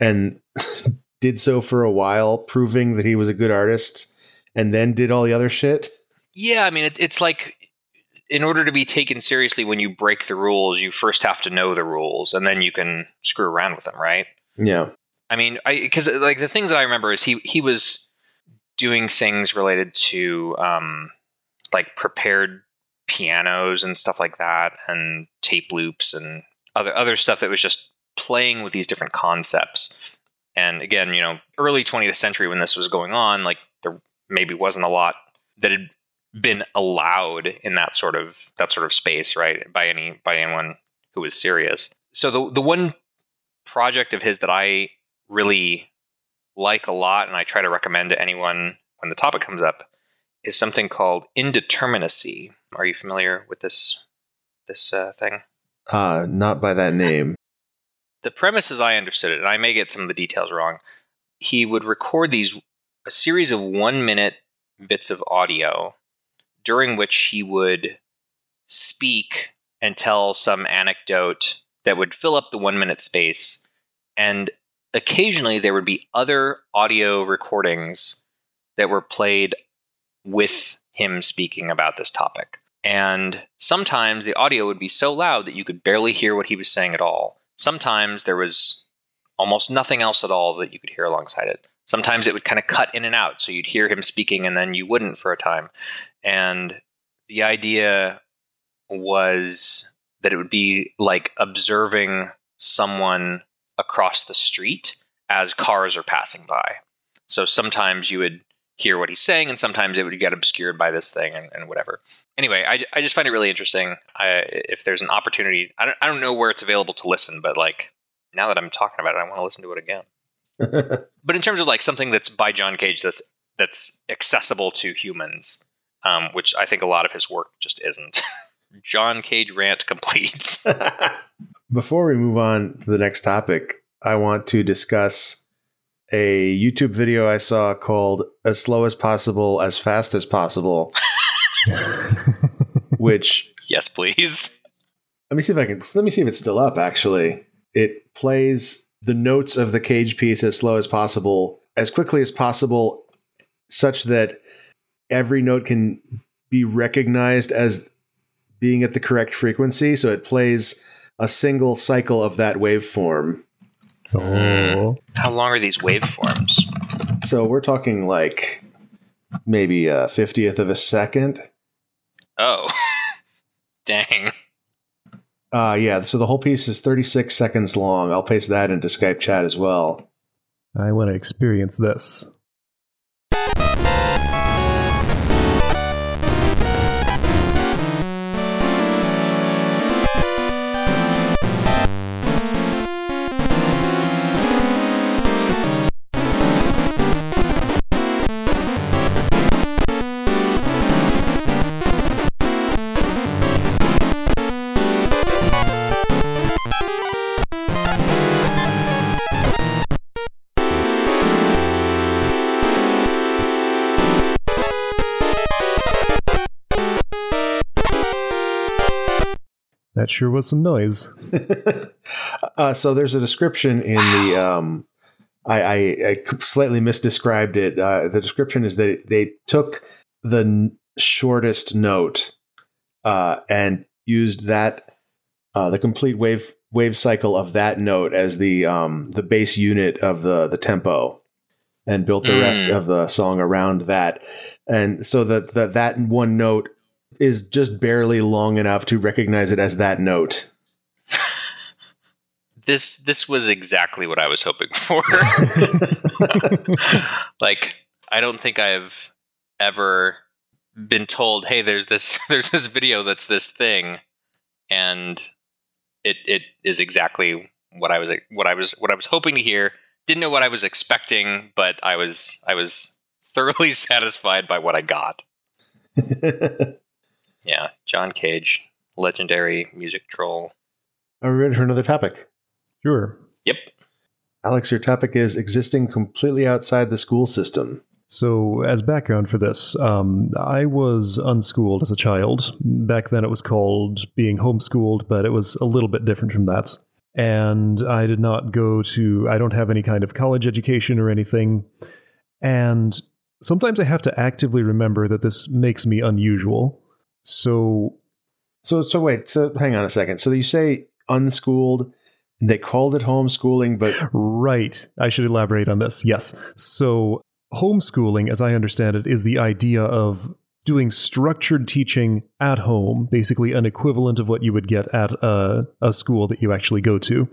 and did so for a while, proving that he was a good artist, and then did all the other shit? Yeah, I mean, it, it's like in order to be taken seriously when you break the rules, you first have to know the rules, and then you can screw around with them, right? Yeah. I mean, I because like the things that I remember is he he was doing things related to um, like prepared pianos and stuff like that, and tape loops and other other stuff that was just playing with these different concepts. And again, you know, early 20th century when this was going on, like there maybe wasn't a lot that had been allowed in that sort of that sort of space, right? By any by anyone who was serious. So the the one project of his that I really like a lot and I try to recommend to anyone when the topic comes up is something called indeterminacy. Are you familiar with this this uh, thing? Uh, not by that name. The premise, as I understood it, and I may get some of the details wrong, he would record these a series of one minute bits of audio during which he would speak and tell some anecdote that would fill up the one minute space. And occasionally there would be other audio recordings that were played with him speaking about this topic. And sometimes the audio would be so loud that you could barely hear what he was saying at all. Sometimes there was almost nothing else at all that you could hear alongside it. Sometimes it would kind of cut in and out, so you'd hear him speaking and then you wouldn't for a time. And the idea was that it would be like observing someone across the street as cars are passing by. So sometimes you would hear what he's saying, and sometimes it would get obscured by this thing and, and whatever. Anyway, I, I just find it really interesting. I, if there's an opportunity, I don't, I don't know where it's available to listen, but like now that I'm talking about it, I want to listen to it again. but in terms of like something that's by John Cage that's that's accessible to humans, um, which I think a lot of his work just isn't. John Cage rant complete. Before we move on to the next topic, I want to discuss a YouTube video I saw called As Slow as Possible, As Fast as Possible, which. Yes, please. Let me see if I can. Let me see if it's still up, actually. It plays the notes of the cage piece as slow as possible, as quickly as possible, such that every note can be recognized as being at the correct frequency. So it plays a single cycle of that waveform. Oh. How long are these waveforms? So we're talking like maybe uh, a 50th of a second. Oh. Dang. Uh, yeah, so the whole piece is 36 seconds long. I'll paste that into Skype chat as well. I want to experience this. That sure was some noise. uh, so there's a description in the. Um, I, I, I, slightly misdescribed it. Uh, the description is that they took the n- shortest note uh, and used that uh, the complete wave wave cycle of that note as the um, the base unit of the the tempo, and built the mm. rest of the song around that. And so that that that one note is just barely long enough to recognize it as that note. this this was exactly what I was hoping for. like I don't think I've ever been told, "Hey, there's this there's this video that's this thing," and it it is exactly what I was what I was what I was hoping to hear. Didn't know what I was expecting, but I was I was thoroughly satisfied by what I got. Yeah, John Cage, legendary music troll. Are we ready for another topic? Sure. Yep. Alex, your topic is existing completely outside the school system. So, as background for this, um, I was unschooled as a child. Back then, it was called being homeschooled, but it was a little bit different from that. And I did not go to, I don't have any kind of college education or anything. And sometimes I have to actively remember that this makes me unusual. So, so, so wait, so hang on a second. So you say unschooled, they called it homeschooling, but right. I should elaborate on this. Yes. So homeschooling, as I understand it, is the idea of doing structured teaching at home, basically an equivalent of what you would get at a, a school that you actually go to.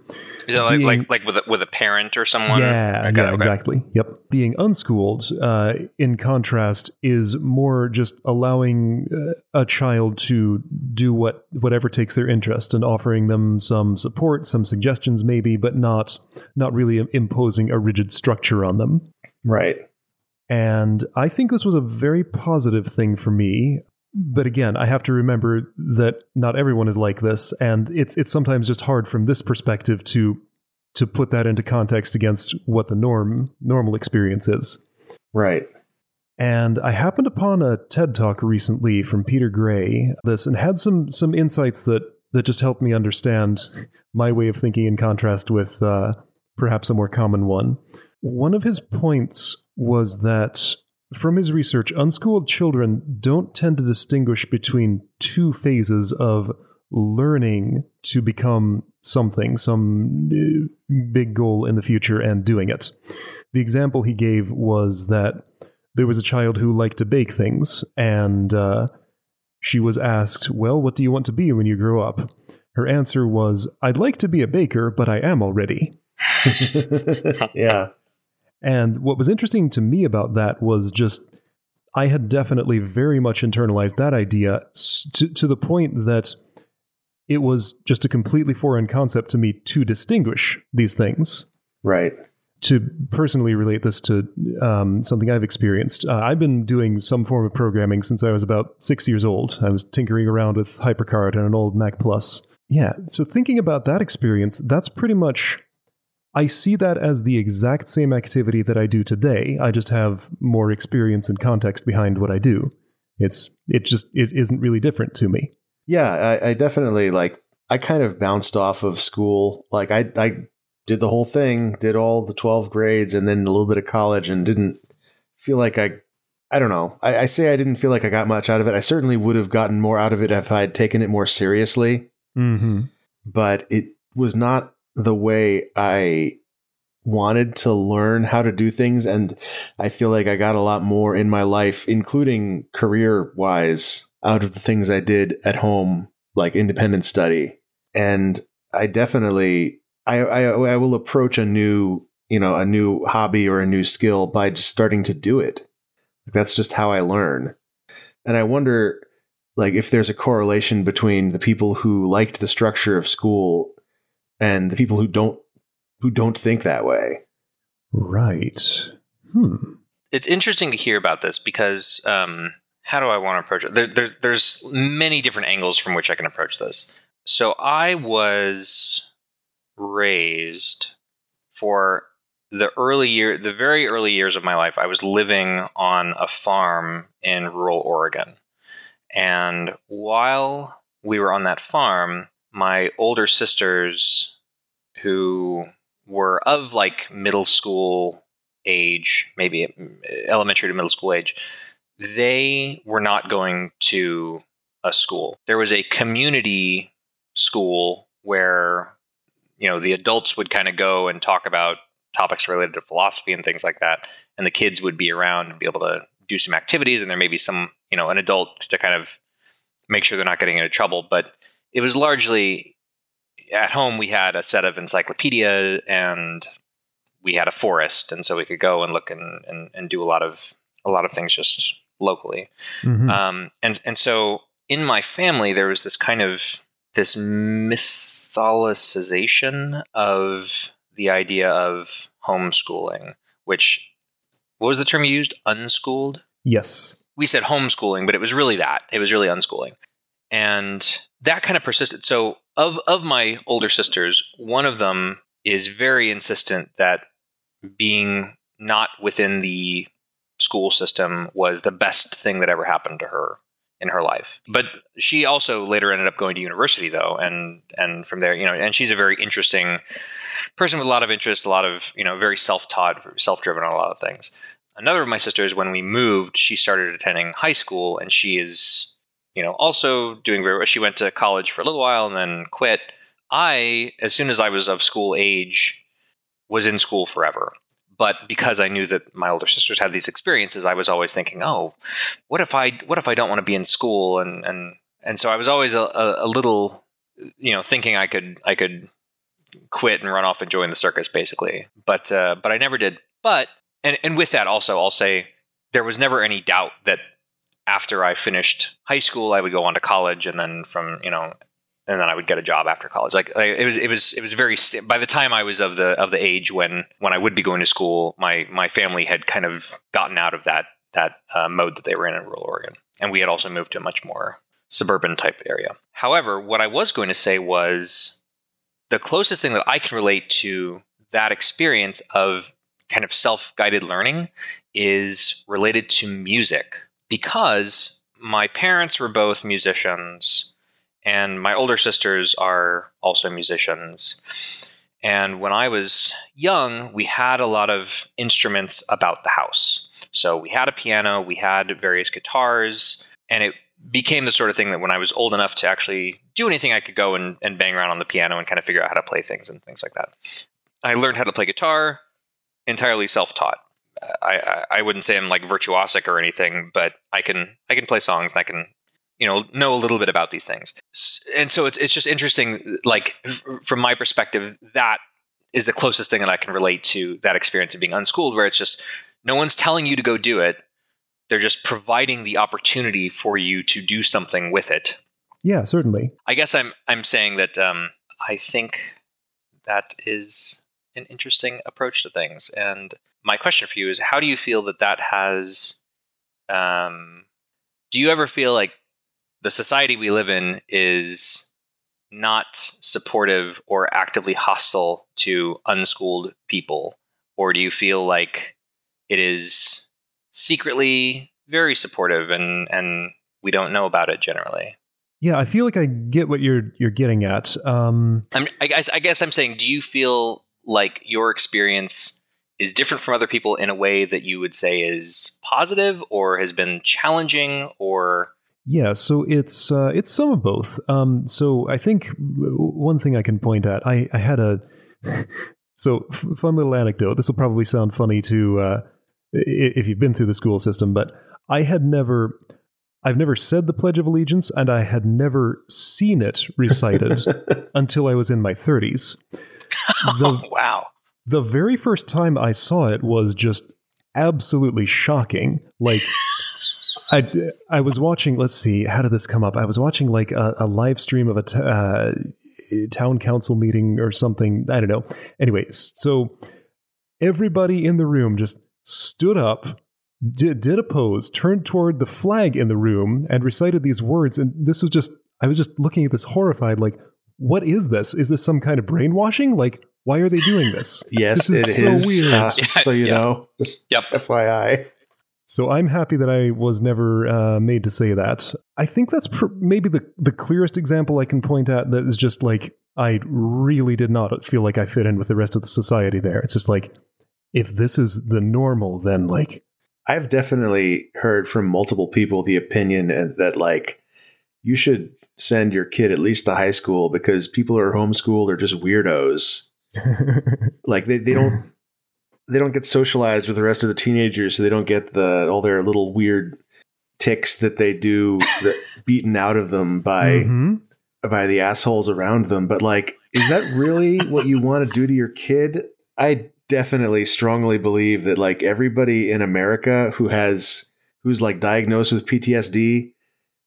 Is that like Being, like, like with a, with a parent or someone? Yeah, okay, yeah, okay. exactly. Yep. Being unschooled, uh, in contrast, is more just allowing uh, a child to do what whatever takes their interest and offering them some support, some suggestions, maybe, but not not really imposing a rigid structure on them. Right. And I think this was a very positive thing for me. But again, I have to remember that not everyone is like this, and it's it's sometimes just hard from this perspective to to put that into context against what the norm normal experience is. Right. And I happened upon a TED talk recently from Peter Gray, this and had some some insights that that just helped me understand my way of thinking in contrast with uh, perhaps a more common one. One of his points was that from his research, unschooled children don't tend to distinguish between two phases of learning to become something, some uh, big goal in the future, and doing it. The example he gave was that there was a child who liked to bake things, and uh, she was asked, Well, what do you want to be when you grow up? Her answer was, I'd like to be a baker, but I am already. yeah. And what was interesting to me about that was just I had definitely very much internalized that idea to, to the point that it was just a completely foreign concept to me to distinguish these things. Right. To personally relate this to um, something I've experienced, uh, I've been doing some form of programming since I was about six years old. I was tinkering around with HyperCard and an old Mac Plus. Yeah, so thinking about that experience, that's pretty much I see that as the exact same activity that I do today. I just have more experience and context behind what I do. It's it just it isn't really different to me. Yeah, I, I definitely like I kind of bounced off of school. Like I I did the whole thing, did all the twelve grades, and then a little bit of college, and didn't feel like I I don't know. I, I, say I didn't feel like I got much out of it. I certainly would have gotten more out of it if I had taken it more seriously. Mm-hmm. But it was not the way I wanted to learn how to do things and I feel like I got a lot more in my life including career wise out of the things I did at home like independent study. And I definitely I, I I will approach a new you know a new hobby or a new skill by just starting to do it. That's just how I learn. And I wonder like if there's a correlation between the people who liked the structure of school and the people who don't who don't think that way. Right. Hmm. It's interesting to hear about this because um, how do I want to approach it? There, there, there's many different angles from which I can approach this. So I was raised for the early year, the very early years of my life. I was living on a farm in rural Oregon, and while we were on that farm, my older sisters who were of like middle school age, maybe mm, elementary to middle school age, they were not going to a school. There was a community school where you know the adults would kind of go and talk about topics related to philosophy and things like that and the kids would be around and be able to do some activities and there may be some you know an adult to kind of make sure they're not getting into trouble. But it was largely at home. We had a set of encyclopedia and we had a forest, and so we could go and look and, and, and do a lot of a lot of things just locally. Mhm. Um, and and so in my family, there was this kind of this mytholicization of the idea of homeschooling, which what was the term you used? Unschooled. yes. We said homeschooling, but it was really that. It was really unschooling, and that kind of persisted. So of of my older sisters, one of them is very insistent that being not within the school system was the best thing that ever happened to her in her life. But she also later ended up going to university though and and from there, you know, and she's a very interesting person with a lot of interest, a lot of, you know, very self-taught, self-driven on a lot of things. Another of my sisters when we moved, she started attending high school and she is, you know, also doing very well. She went to college for a little while and then quit. I as soon as I was of school age was in school forever. But because I knew that my older sisters had these experiences, I was always thinking, "Oh, what if I what if I don't want to be in school?" And and and so I was always a, a, a little, you know, thinking I could I could quit and run off and join the circus, basically. But uh, but I never did. But and and with that, also, I'll say there was never any doubt that after I finished high school, I would go on to college, and then from you know and then I would get a job after college. Like, it was, it was, it was very. St- by the time I was of the of the age when when I would be going to school, my my family had kind of gotten out of that that uh, mode that they were in in rural Oregon, and we had also moved to a much more suburban type area. However, what I was going to say was the closest thing that I can relate to that experience of kind of self guided learning is related to music because my parents were both musicians and my older sisters are also musicians. And when I was young, we had a lot of instruments about the house. So we had a piano, we had various guitars, and it became the sort of thing that when I was old enough to actually do anything, I could go and, and bang around on the piano and kind of figure out how to play things and things like that. I learned how to play guitar entirely self-taught. I, I, I wouldn't say I'm like virtuosic or anything, but I can I can play songs and I can you know know a little bit about these things. And so it's it's just interesting like from my perspective that is the closest thing that i can relate to that experience of being unschooled where it's just no one's telling you to go do it. They're just providing the opportunity for you to do something with it. Yeah, certainly. i guess i'm i'm saying that um, i think that is an interesting approach to things. And my question for you is how do you feel that that has um, do you ever feel like the society we live in is not supportive or actively hostile to unschooled people? Or do you feel like it is secretly very supportive and, and we don't know about it generally? Yeah, I feel like I get what you're you're getting at. Um, I'm, I, guess, I guess I'm saying, do you feel like your experience is different from other people in a way that you would say is positive or has been challenging or Yeah, so it's uh, it's some of both. Um, so I think one thing I can point at, I, I had a so f- fun little anecdote. This will probably sound funny to uh, if you've been through the school system, but I had never, I've never said the Pledge of Allegiance, and I had never seen it recited until I was in my thirties. The oh, wow. The very first time I saw it was just absolutely shocking. Like, I I was watching. Let's see, how did this come up? I was watching like a, a live stream of a t- uh, town council meeting or something. I don't know. Anyway, so everybody in the room just stood up. Did, did a pose, turned toward the flag in the room, and recited these words. And this was just, I was just looking at this horrified, like, what is this? Is this some kind of brainwashing? Like, why are they doing this? Yes, This it is is. so weird. Uh, just so you Yeah. know, just Yep. FYI. So I'm happy that I was never uh, made to say that. I think that's pr- maybe the the clearest example I can point at that is just like I really did not feel like I fit in with the rest of the society there. It's just like if this is the normal, then like I've definitely heard from multiple people the opinion that like you should send your kid at least to high school because people who are homeschooled are just weirdos. Like they, they don't they don't get socialized with the rest of the teenagers, so they don't get the all their little weird ticks that they do that beaten out of them by Mhm. by the assholes around them. But like, is that really what you want to do to your kid? I definitely strongly believe that like everybody in America who has who's like diagnosed with PTSD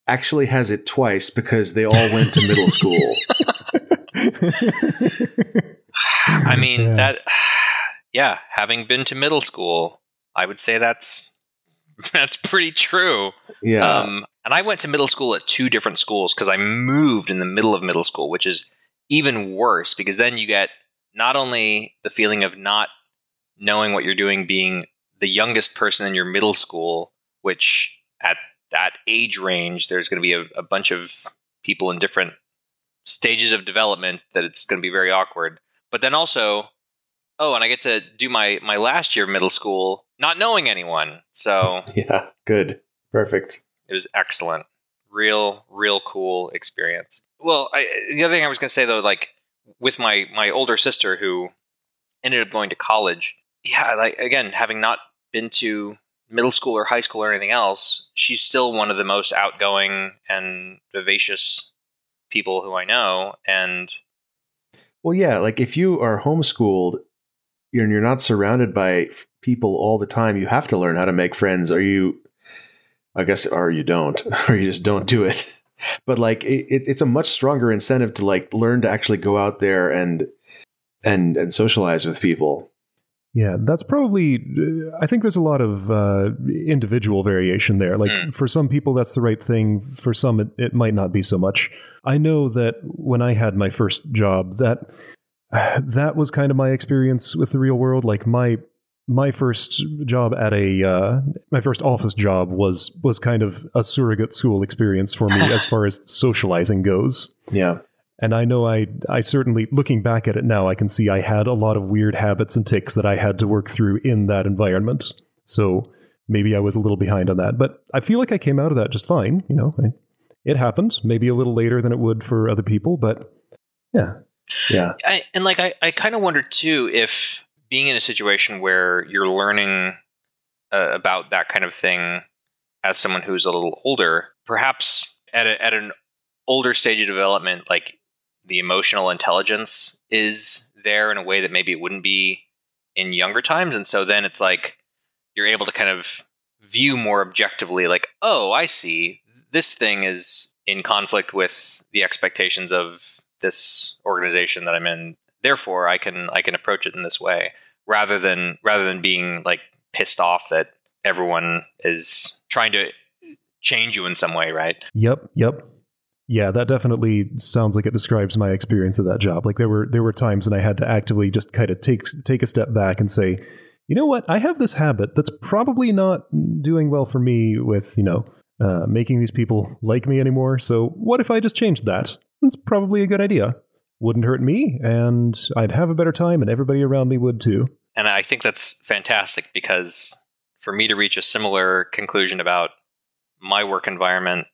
actually has it twice because they all went to middle school. I mean Yeah. that. Yeah, having been to middle school, I would say that's that's pretty true. Yeah. Um, and I went to middle school at two different schools because I moved in the middle of middle school, which is even worse because then you get not only the feeling of not knowing what you're doing, being the youngest person in your middle school, which at that age range, there's going to be a, a bunch of people in different stages of development that it's going to be very awkward. But then also, oh, and I get to do my my last year of middle school not knowing anyone. So yeah. Good. Perfect. it was excellent. Real, real cool experience. Well, I, the other thing I was going to say though, like with my my older sister who ended up going to college, yeah, like again, having not been to middle school or high school or anything else, she's still one of the most outgoing and vivacious people who I know. And Well, yeah, like if you are homeschooled you're, and you're not surrounded by people all the time, you have to learn how to make friends, Are you, I guess, or you don't, or you just don't do it. But like, it, it- it's a much stronger incentive to like learn to actually go out there and and and socialize with people. Yeah, that's probably. uh, I think there's a lot of uh, individual variation there. Like Mm. for some people, that's the right thing. For some, it, it might not be so much. I know that when I had my first job, that that was kind of my experience with the real world. Like my my first job at a uh, my first office job was was kind of a surrogate school experience for me as far as socializing goes. Yeah, And I know I I certainly looking back at it now, I can see I had a lot of weird habits and ticks that I had to work through in that environment. So maybe I was a little behind on that, but I feel like I came out of that just fine. You know, I, it happens, Maybe a little later than it would for other people, but yeah, yeah, I, and like I, I kind of wonder too if being in a situation where you're learning uh, about that kind of thing as someone who's a little older, perhaps at a, at an older stage of development, like the emotional intelligence is there in a way that maybe it wouldn't be in younger times, and so then it's like you're able to kind of view more objectively, like, oh, I see, this thing is in conflict with the expectations of this organization that I'm in. Therefore, I can I can approach it in this way rather than rather than being like pissed off that everyone is trying to change you in some way, right? Yep, yep. Yeah, that definitely sounds like it describes my experience of that job. Like there were there were times when I had to actively just kind of take take a step back and say, you know what, I have this habit that's probably not doing well for me with you know uh, making these people like me anymore. So what if I just changed that? It's probably a good idea. Wouldn't hurt me, and I'd have a better time, and everybody around me would too. And I think that's fantastic because for me to reach a similar conclusion about my work environment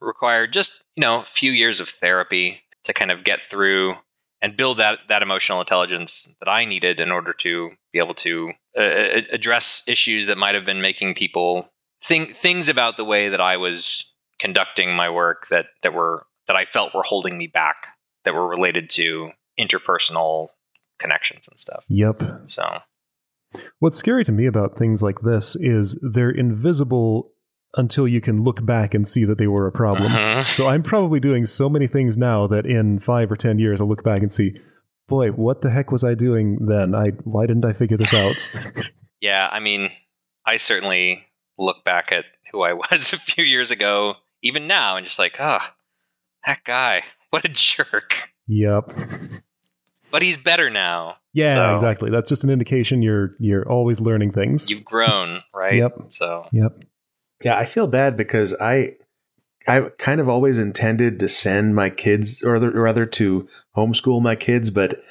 required just, you know, a few years of therapy to kind of get through and build that that emotional intelligence that I needed in order to be able to uh, uh, address issues that might have been making people think things about the way that I was conducting my work that that were that I felt were holding me back that were related to interpersonal connections and stuff. Yep. So What's scary to me about things like this is they're invisible until you can look back and see that they were a problem. Mhm. So I'm probably doing so many things now that in five or ten years I'll look back and see, boy, what the heck was I doing then? I why didn't I figure this out? Yeah, I mean, I certainly look back at who I was a few years ago, even now, and just like, ah, that guy, what a jerk. yep. But he's better now. Yeah, So- exactly. That's just an indication you're you're always learning things. You've grown, right? Yep. So Yep. yeah. I feel bad because I I kind of always intended to send my kids, or rather to homeschool my kids, but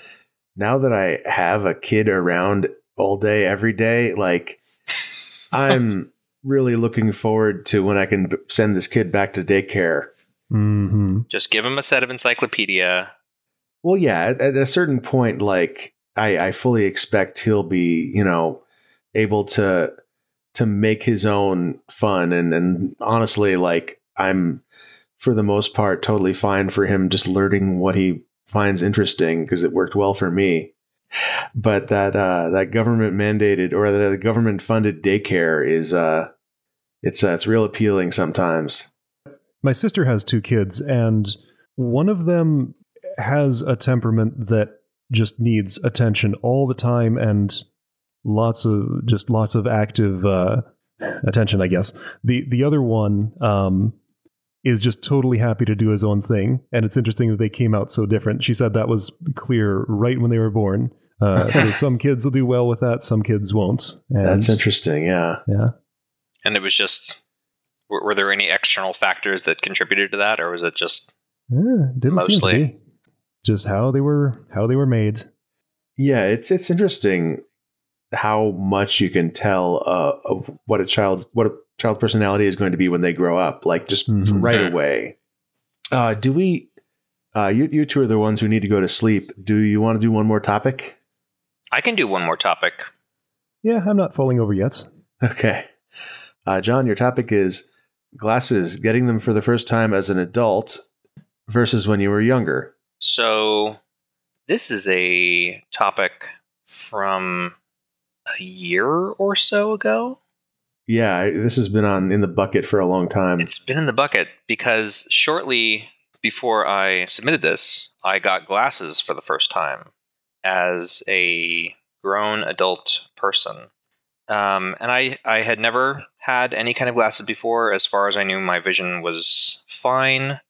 now that I have a kid around all day, every day, like I'm really looking forward to when I can b- send this kid back to daycare. hmm just give him a set of encyclopedia. Well, yeah, at, at a certain point, like I, I fully expect he'll be, you know, able to to make his own fun and and honestly like I'm for the most part totally fine for him just learning what he finds interesting because it worked well for me. But that uh, that government mandated or the government funded daycare is uh, it's uh, it's real appealing sometimes. My sister has two kids, and one of them has a temperament that just needs attention all the time and lots of just lots of active uh, attention. I guess the the other one um, is just totally happy to do his own thing, and it's interesting that they came out so different. She said that was clear right when they were born. Uh, so some kids will do well with that, some kids won't. And, That's interesting. Yeah, yeah. And it was just were, were, there any external factors that contributed to that, or was it just yeah, didn't mostly? seem to be just how they were how they were made. Yeah, it's it's interesting how much you can tell uh, of what a child's what a child's personality is going to be when they grow up, like just mm-hmm. right away. Uh, do we? Uh, you you two are the ones who need to go to sleep. Do you want to do one more topic? I can do one more topic. Yeah, I'm not falling over yet. Okay, uh, John, your topic is glasses. Getting them for the first time as an adult versus when you were younger. So, this is a topic from a year or so ago. Yeah, this has been on in the bucket for a long time. It's been in the bucket because shortly before I submitted this, I got glasses for the first time as a grown adult person. Um, and I, I had never had any kind of glasses before. As far as I knew, my vision was fine.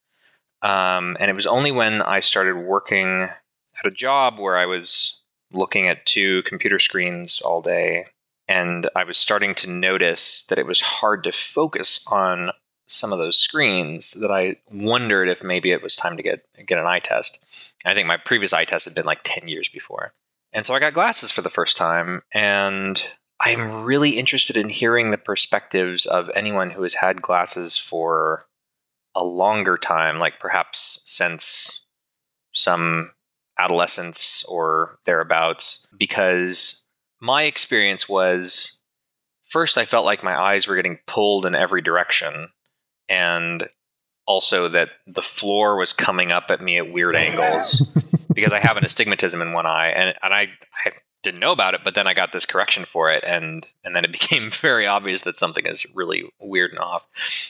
Um, and it was only when I started working at a job where I was looking at two computer screens all day and I was starting to notice that it was hard to focus on some of those screens that I wondered if maybe it was time to get get an eye test. I think my previous eye test had been like 10 years before. And so I got glasses for the first time and I'm really interested in hearing the perspectives of anyone who has had glasses for a longer time, like perhaps since some adolescence or thereabouts, because my experience was first, I felt like my eyes were getting pulled in every direction, and also that the floor was coming up at me at weird angles because I have an astigmatism in one eye, and and I, I didn't know about it, but then I got this correction for it, and and then it became very obvious that something is really weird and off.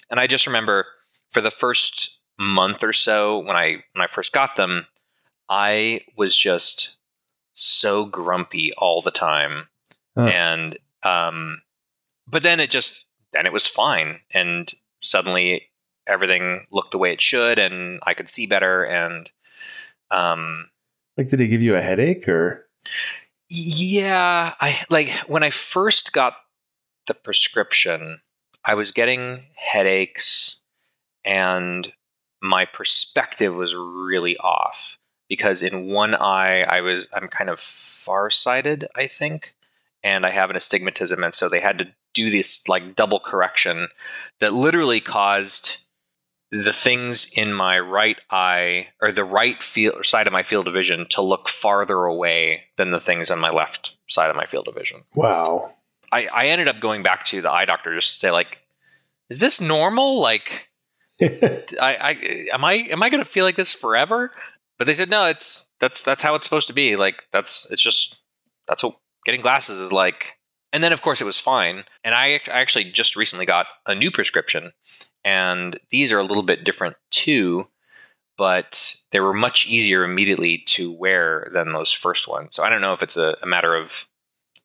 And I just remember for the first month or so when I when I first got them, I was just so grumpy all the time, huh. and um, but then it just then it was fine, and suddenly everything looked the way it should, and I could see better, and um, like did it give you a headache or? Yeah, I like when I first got the prescription, I was getting headaches and my perspective was really off because in one eye I was I'm kind of farsighted, I think, and I have an astigmatism, and so they had to do this like double correction that literally caused the things in my right eye or the right field side of my field of vision to look farther away than the things on my left side of my field of vision. Wow. I, I ended up going back to the eye doctor just to say like, is this normal? Like, I, I am I am I going to feel like this forever? But they said no, it's that's that's how it's supposed to be. Like that's it's just that's what getting glasses is like. And then of course it was fine. And I, I actually just recently got a new prescription, and these are a little bit different too. But they were much easier immediately to wear than those first ones. So I don't know if it's a, a matter of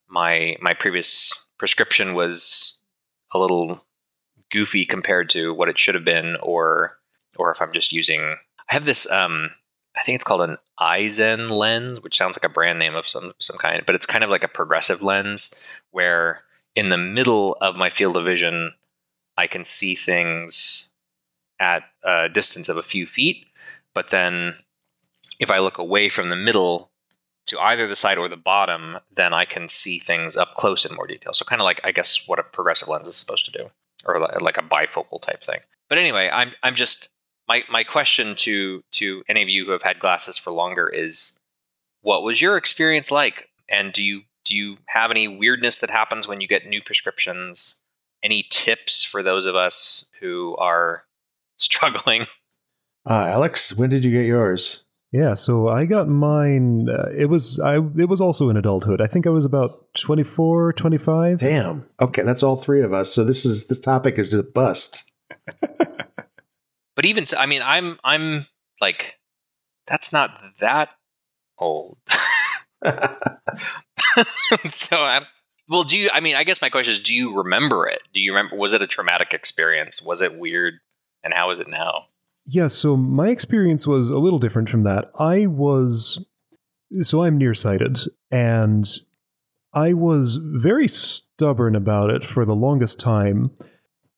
my my previous prescription was a little goofy compared to what it should have been, or or if I'm just using. I have this um, I think it's called an Eyezen lens, which sounds like a brand name of some some kind, but it's kind of like a progressive lens where in the middle of my field of vision, I can see things at a distance of a few feet, but then if I look away from the middle to either the side or the bottom, then I can see things up close in more detail. So kind of like I guess what a progressive lens is supposed to do, or like a bifocal type thing. But anyway, I'm I'm just my my question to to any of you who have had glasses for longer is what was your experience like and do you do you have any weirdness that happens when you get new prescriptions any tips for those of us who are struggling? Uh, Alex, when did you get yours? Yeah, so I got mine. Uh, it was I. It was also in adulthood. I think I was about 24, 25. Damn. Okay, that's all three of us. So this is this topic is just a bust. But even so, I mean, I'm I'm like, that's not that old. so I, well, do you? I mean, I guess my question is, do you remember it? Do you remember? Was it a traumatic experience? Was it weird? And how is it now? Yeah, so my experience was a little different from that. I was so I'm nearsighted and I was very stubborn about it for the longest time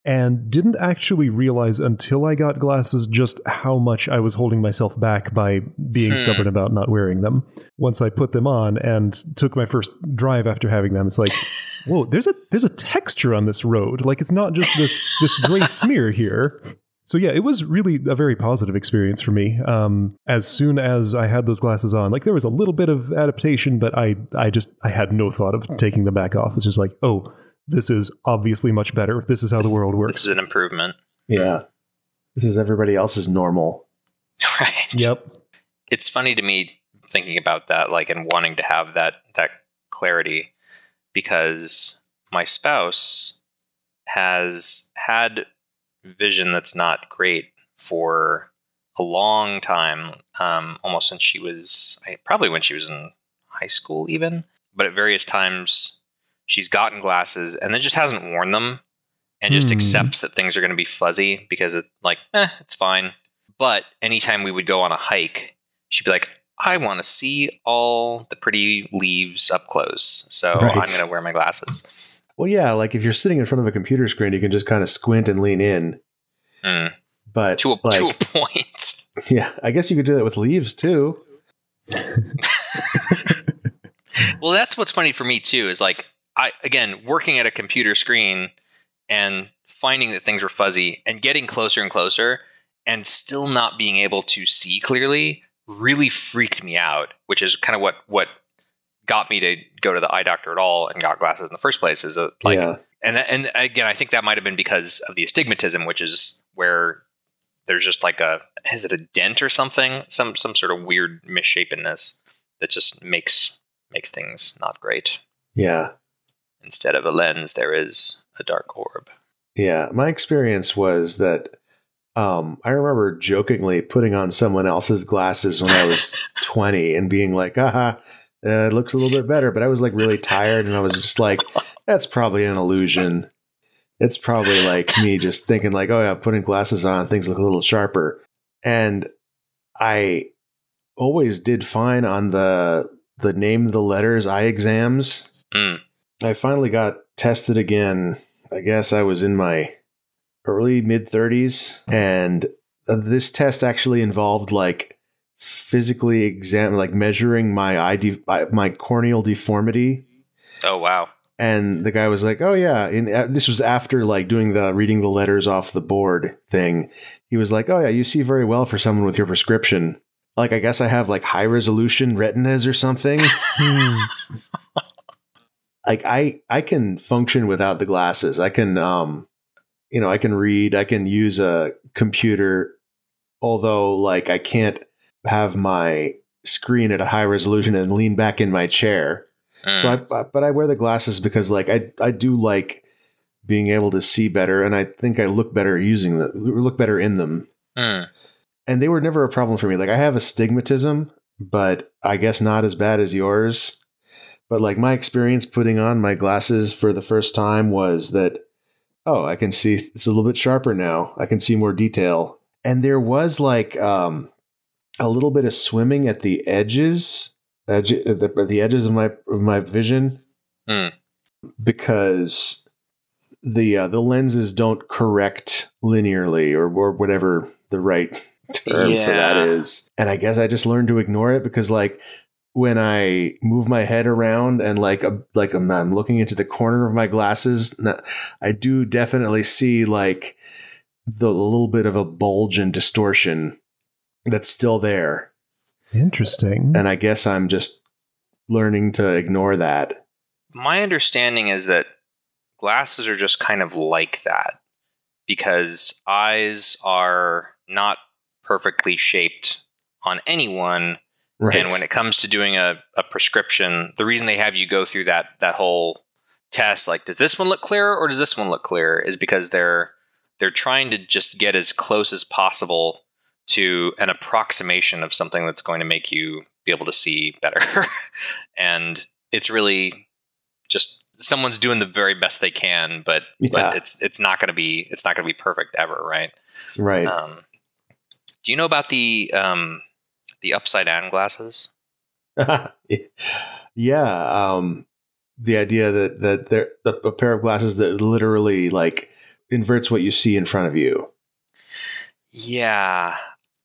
and didn't actually realize until I got glasses just how much I was holding myself back by being Hmm. stubborn about not wearing them. Once I put them on and took my first drive after having them, it's like, whoa, there's a there's a texture on this road. Like it's not just this this gray smear here. So yeah, it was really a very positive experience for me. Um, as soon as I had those glasses on, like there was a little bit of adaptation, but I I just I had no thought of taking them back off. It's just like, oh, this is obviously much better. This is how This- the world works. This is an improvement, Yeah. This is everybody else's normal. right? Yep. It's funny to me thinking about that, like, and wanting to have that that clarity, because my spouse has had vision that's not great for a long time, um, almost since she was probably when she was in high school, even. But at various times, she's gotten glasses and then just hasn't worn them, and just Hmm. accepts that things are going to be fuzzy because it like, eh, it's fine. But anytime we would go on a hike, she'd be like, I want to see all the pretty leaves up close. So Right. I'm going to wear my glasses. Well, yeah, like if you're sitting in front of a computer screen, you can just kind of squint and lean in. Mm. But To, a, like, to a point. yeah, I guess you could do that with leaves too. well, that's what's funny for me too. Is like I again working at a computer screen and finding that things were fuzzy and getting closer and closer and still not being able to see clearly really freaked me out. Which is kind of what what got me to go to the eye doctor at all and got glasses in the first place. Is that like yeah, and that, and again, I think that might have been because of the astigmatism, which is where there's just like a is it a dent or something, some some sort of weird misshapenness that just makes makes things not great. yeah, Instead of a lens, there is a dark orb. yeah. My experience was that um, I remember jokingly putting on someone else's glasses when I was 20 and being like, "Aha, uh, it looks a little bit better." But I was like really tired, and I was just like, "That's probably an illusion." It's probably like me just thinking like, "Oh yeah, putting glasses on, things look a little sharper." And I always did fine on the the name the letters eye exams. Mm. I finally got tested again. I guess I was in my early mid 30s and uh, this test actually involved like physically exam like measuring my eye my corneal deformity Oh wow! and the guy was like, "Oh yeah." And uh, this was after like doing the reading the letters off the board thing. He was like, "Oh yeah, you see very well for someone with your prescription." Like I guess I have like high resolution retinas or something. Like I I can function without the glasses. I can um you know, I can read, I can use a computer although like I can't have my screen at a high resolution and lean back in my chair. Mm. So I, I but I wear the glasses because like I I do like being able to see better and I think I look better using them look better in them. Mm. And they were never a problem for me. Like I have astigmatism, but I guess not as bad as yours. But like my experience putting on my glasses for the first time was that oh, I can see it's a little bit sharper now. I can see more detail. And there was like um a little bit of swimming at the edges, edge, the, the edges of my of my vision, Hmm. because the uh, the lenses don't correct linearly or or whatever the right term for that is. And I guess I just learned to ignore it because like when I move my head around and like a, like I'm, I'm looking into the corner of my glasses, I do definitely see like the little bit of a bulge and distortion that's still there. Interesting. And I guess I'm just learning to ignore that. My understanding is that glasses are just kind of like that because eyes are not perfectly shaped on anyone. Right. And when it comes to doing a, a prescription, the reason they have you go through that that whole test, like does this one look clearer or does this one look clearer, is because they're they're trying to just get as close as possible to an approximation of something that's going to make you be able to see better. and it's really just someone's doing the very best they can, but Yeah. but it's it's not going to be it's not going to be perfect ever, right? right. Um, do you know about the um, the upside down glasses? yeah. Um, the idea that that there the, a pair of glasses that literally like inverts what you see in front of you. Yeah.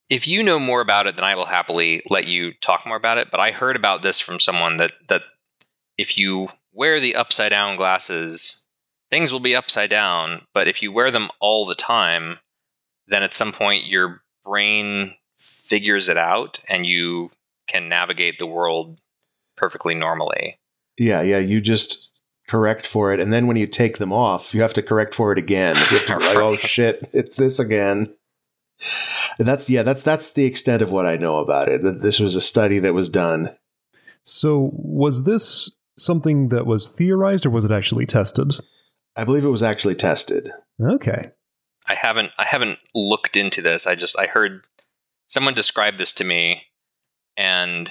If you know more about it, then I will happily let you talk more about it. But I heard about this from someone that that if you wear the upside down glasses, things will be upside down. But if you wear them all the time, then at some point your brain figures it out and you can navigate the world perfectly normally. Yeah, yeah. You just correct for it, and then when you take them off, you have to correct for it again. You have to be like, oh shit, it's this again. And that's yeah, that's that's the extent of what I know about it. That this was a study that was done. So, was this something that was theorized or was it actually tested? I believe it was actually tested. Okay. I haven't I haven't looked into this. I just I heard someone described this to me and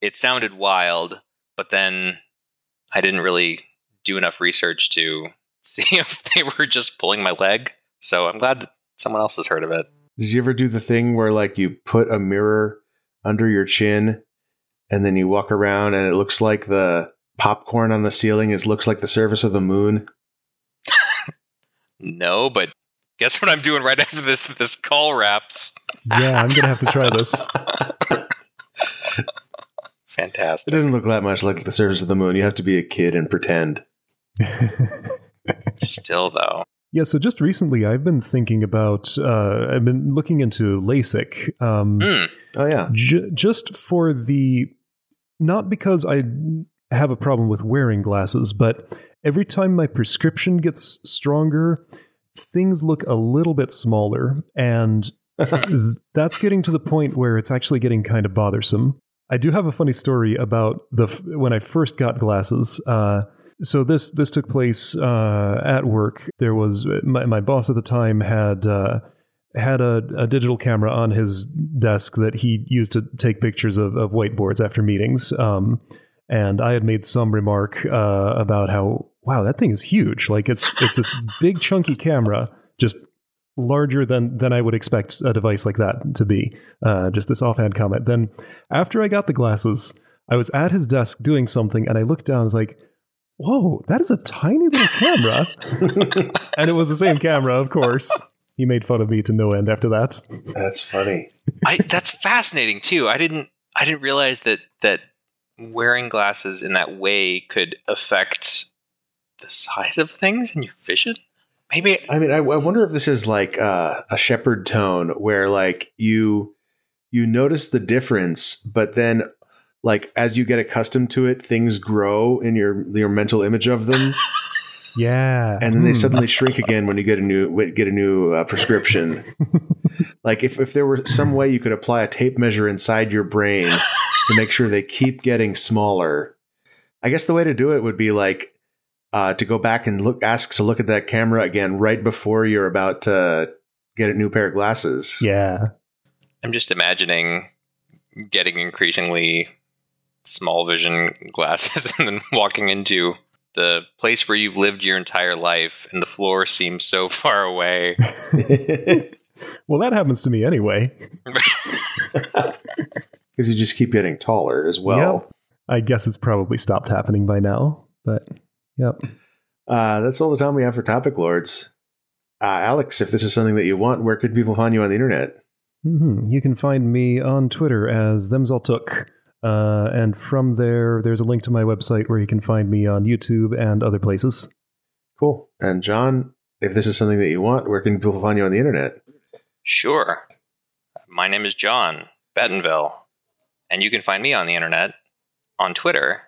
it sounded wild, but then I didn't really do enough research to see if they were just pulling my leg. So I'm glad that someone else has heard of it. Did you ever do the thing where like you put a mirror under your chin and then you walk around and it looks like the popcorn on the ceiling is looks like the surface of the moon? No, but guess what I'm doing right after this this call wraps. Yeah, I'm going to have to try this. Fantastic. It doesn't look that much like the surface of the moon. You have to be a kid and pretend. Still though. Yeah, so just recently I've been thinking about, uh, I've been looking into LASIK. Um, Hmm. Oh yeah. J- just for the not because I have a problem with wearing glasses, but every time my prescription gets stronger, things look a little bit smaller, and that's getting to the point where it's actually getting kind of bothersome. I do have a funny story about the f- when I first got glasses. Uh, so this this took place uh, at work. There was my, my boss at the time had uh, had a, a digital camera on his desk that he used to take pictures of, of whiteboards after meetings. Um, and I had made some remark uh, about how wow that thing is huge. Like it's it's this big chunky camera, just larger than than I would expect a device like that to be. Uh, just this offhand comment. Then after I got the glasses, I was at his desk doing something, and I looked down. I was like. Whoa, that is a tiny little camera. and it was the same camera, of course. He made fun of me to no end after that. That's funny. I that's fascinating too. I didn't I didn't realize that that wearing glasses in that way could affect the size of things in your vision. Maybe I mean, I, I wonder if this is like uh, a Shepard tone where like you you notice the difference, but then like as you get accustomed to it, things grow in your your mental image of them, Yeah. and then they Hmm. suddenly shrink again when you get a new get a new uh, prescription. like if if there were some way you could apply a tape measure inside your brain to make sure they keep getting smaller, I guess the way to do it would be like. Uh, to go back and look, ask to look at that camera again right before you're about to get a new pair of glasses. Yeah. I'm just imagining getting increasingly small vision glasses and then walking into the place where you've lived your entire life and the floor seems so far away. Well, that happens to me anyway. Because you just keep getting taller as well. Yep. I guess it's probably stopped happening by now, but yep. Uh, that's all the time we have for Topic Lords. Uh, Alex, if this is something that you want, where could people find you on the internet? hmm You can find me on Twitter as themsaltook. Uh, and from there, there's a link to my website where you can find me on YouTube and other places. Cool. And John, if this is something that you want, where can people find you on the internet? Sure. My name is John Bettenville, and you can find me on the internet on Twitter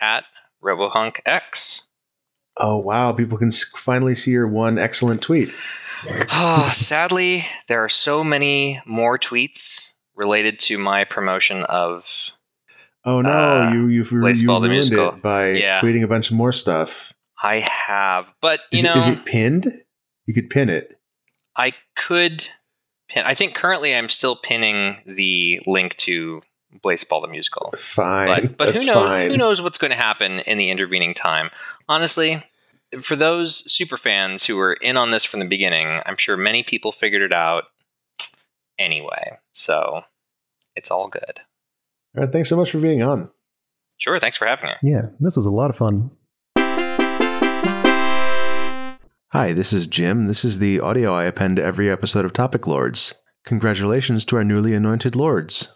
at RoboHunkX. Oh wow! People can finally see your one excellent tweet. oh, sadly, there are so many more tweets related to my promotion of. Oh no! Uh, you you've you ruined it by yeah. tweeting a bunch of more stuff. I have, but you is know, it, is it pinned? You could pin it. I could pin. I think currently I'm still pinning the link to Blaseball the musical. Fine, but, but That's who knows? Fine. Who knows what's going to happen in the intervening time? Honestly, for those super fans who were in on this from the beginning, I'm sure many people figured it out anyway. So it's all good. All right, thanks so much for being on. Sure, thanks for having me. Yeah, this was a lot of fun. Hi, this is Jim. This is the audio I append to every episode of Topic Lords. Congratulations to our newly anointed lords.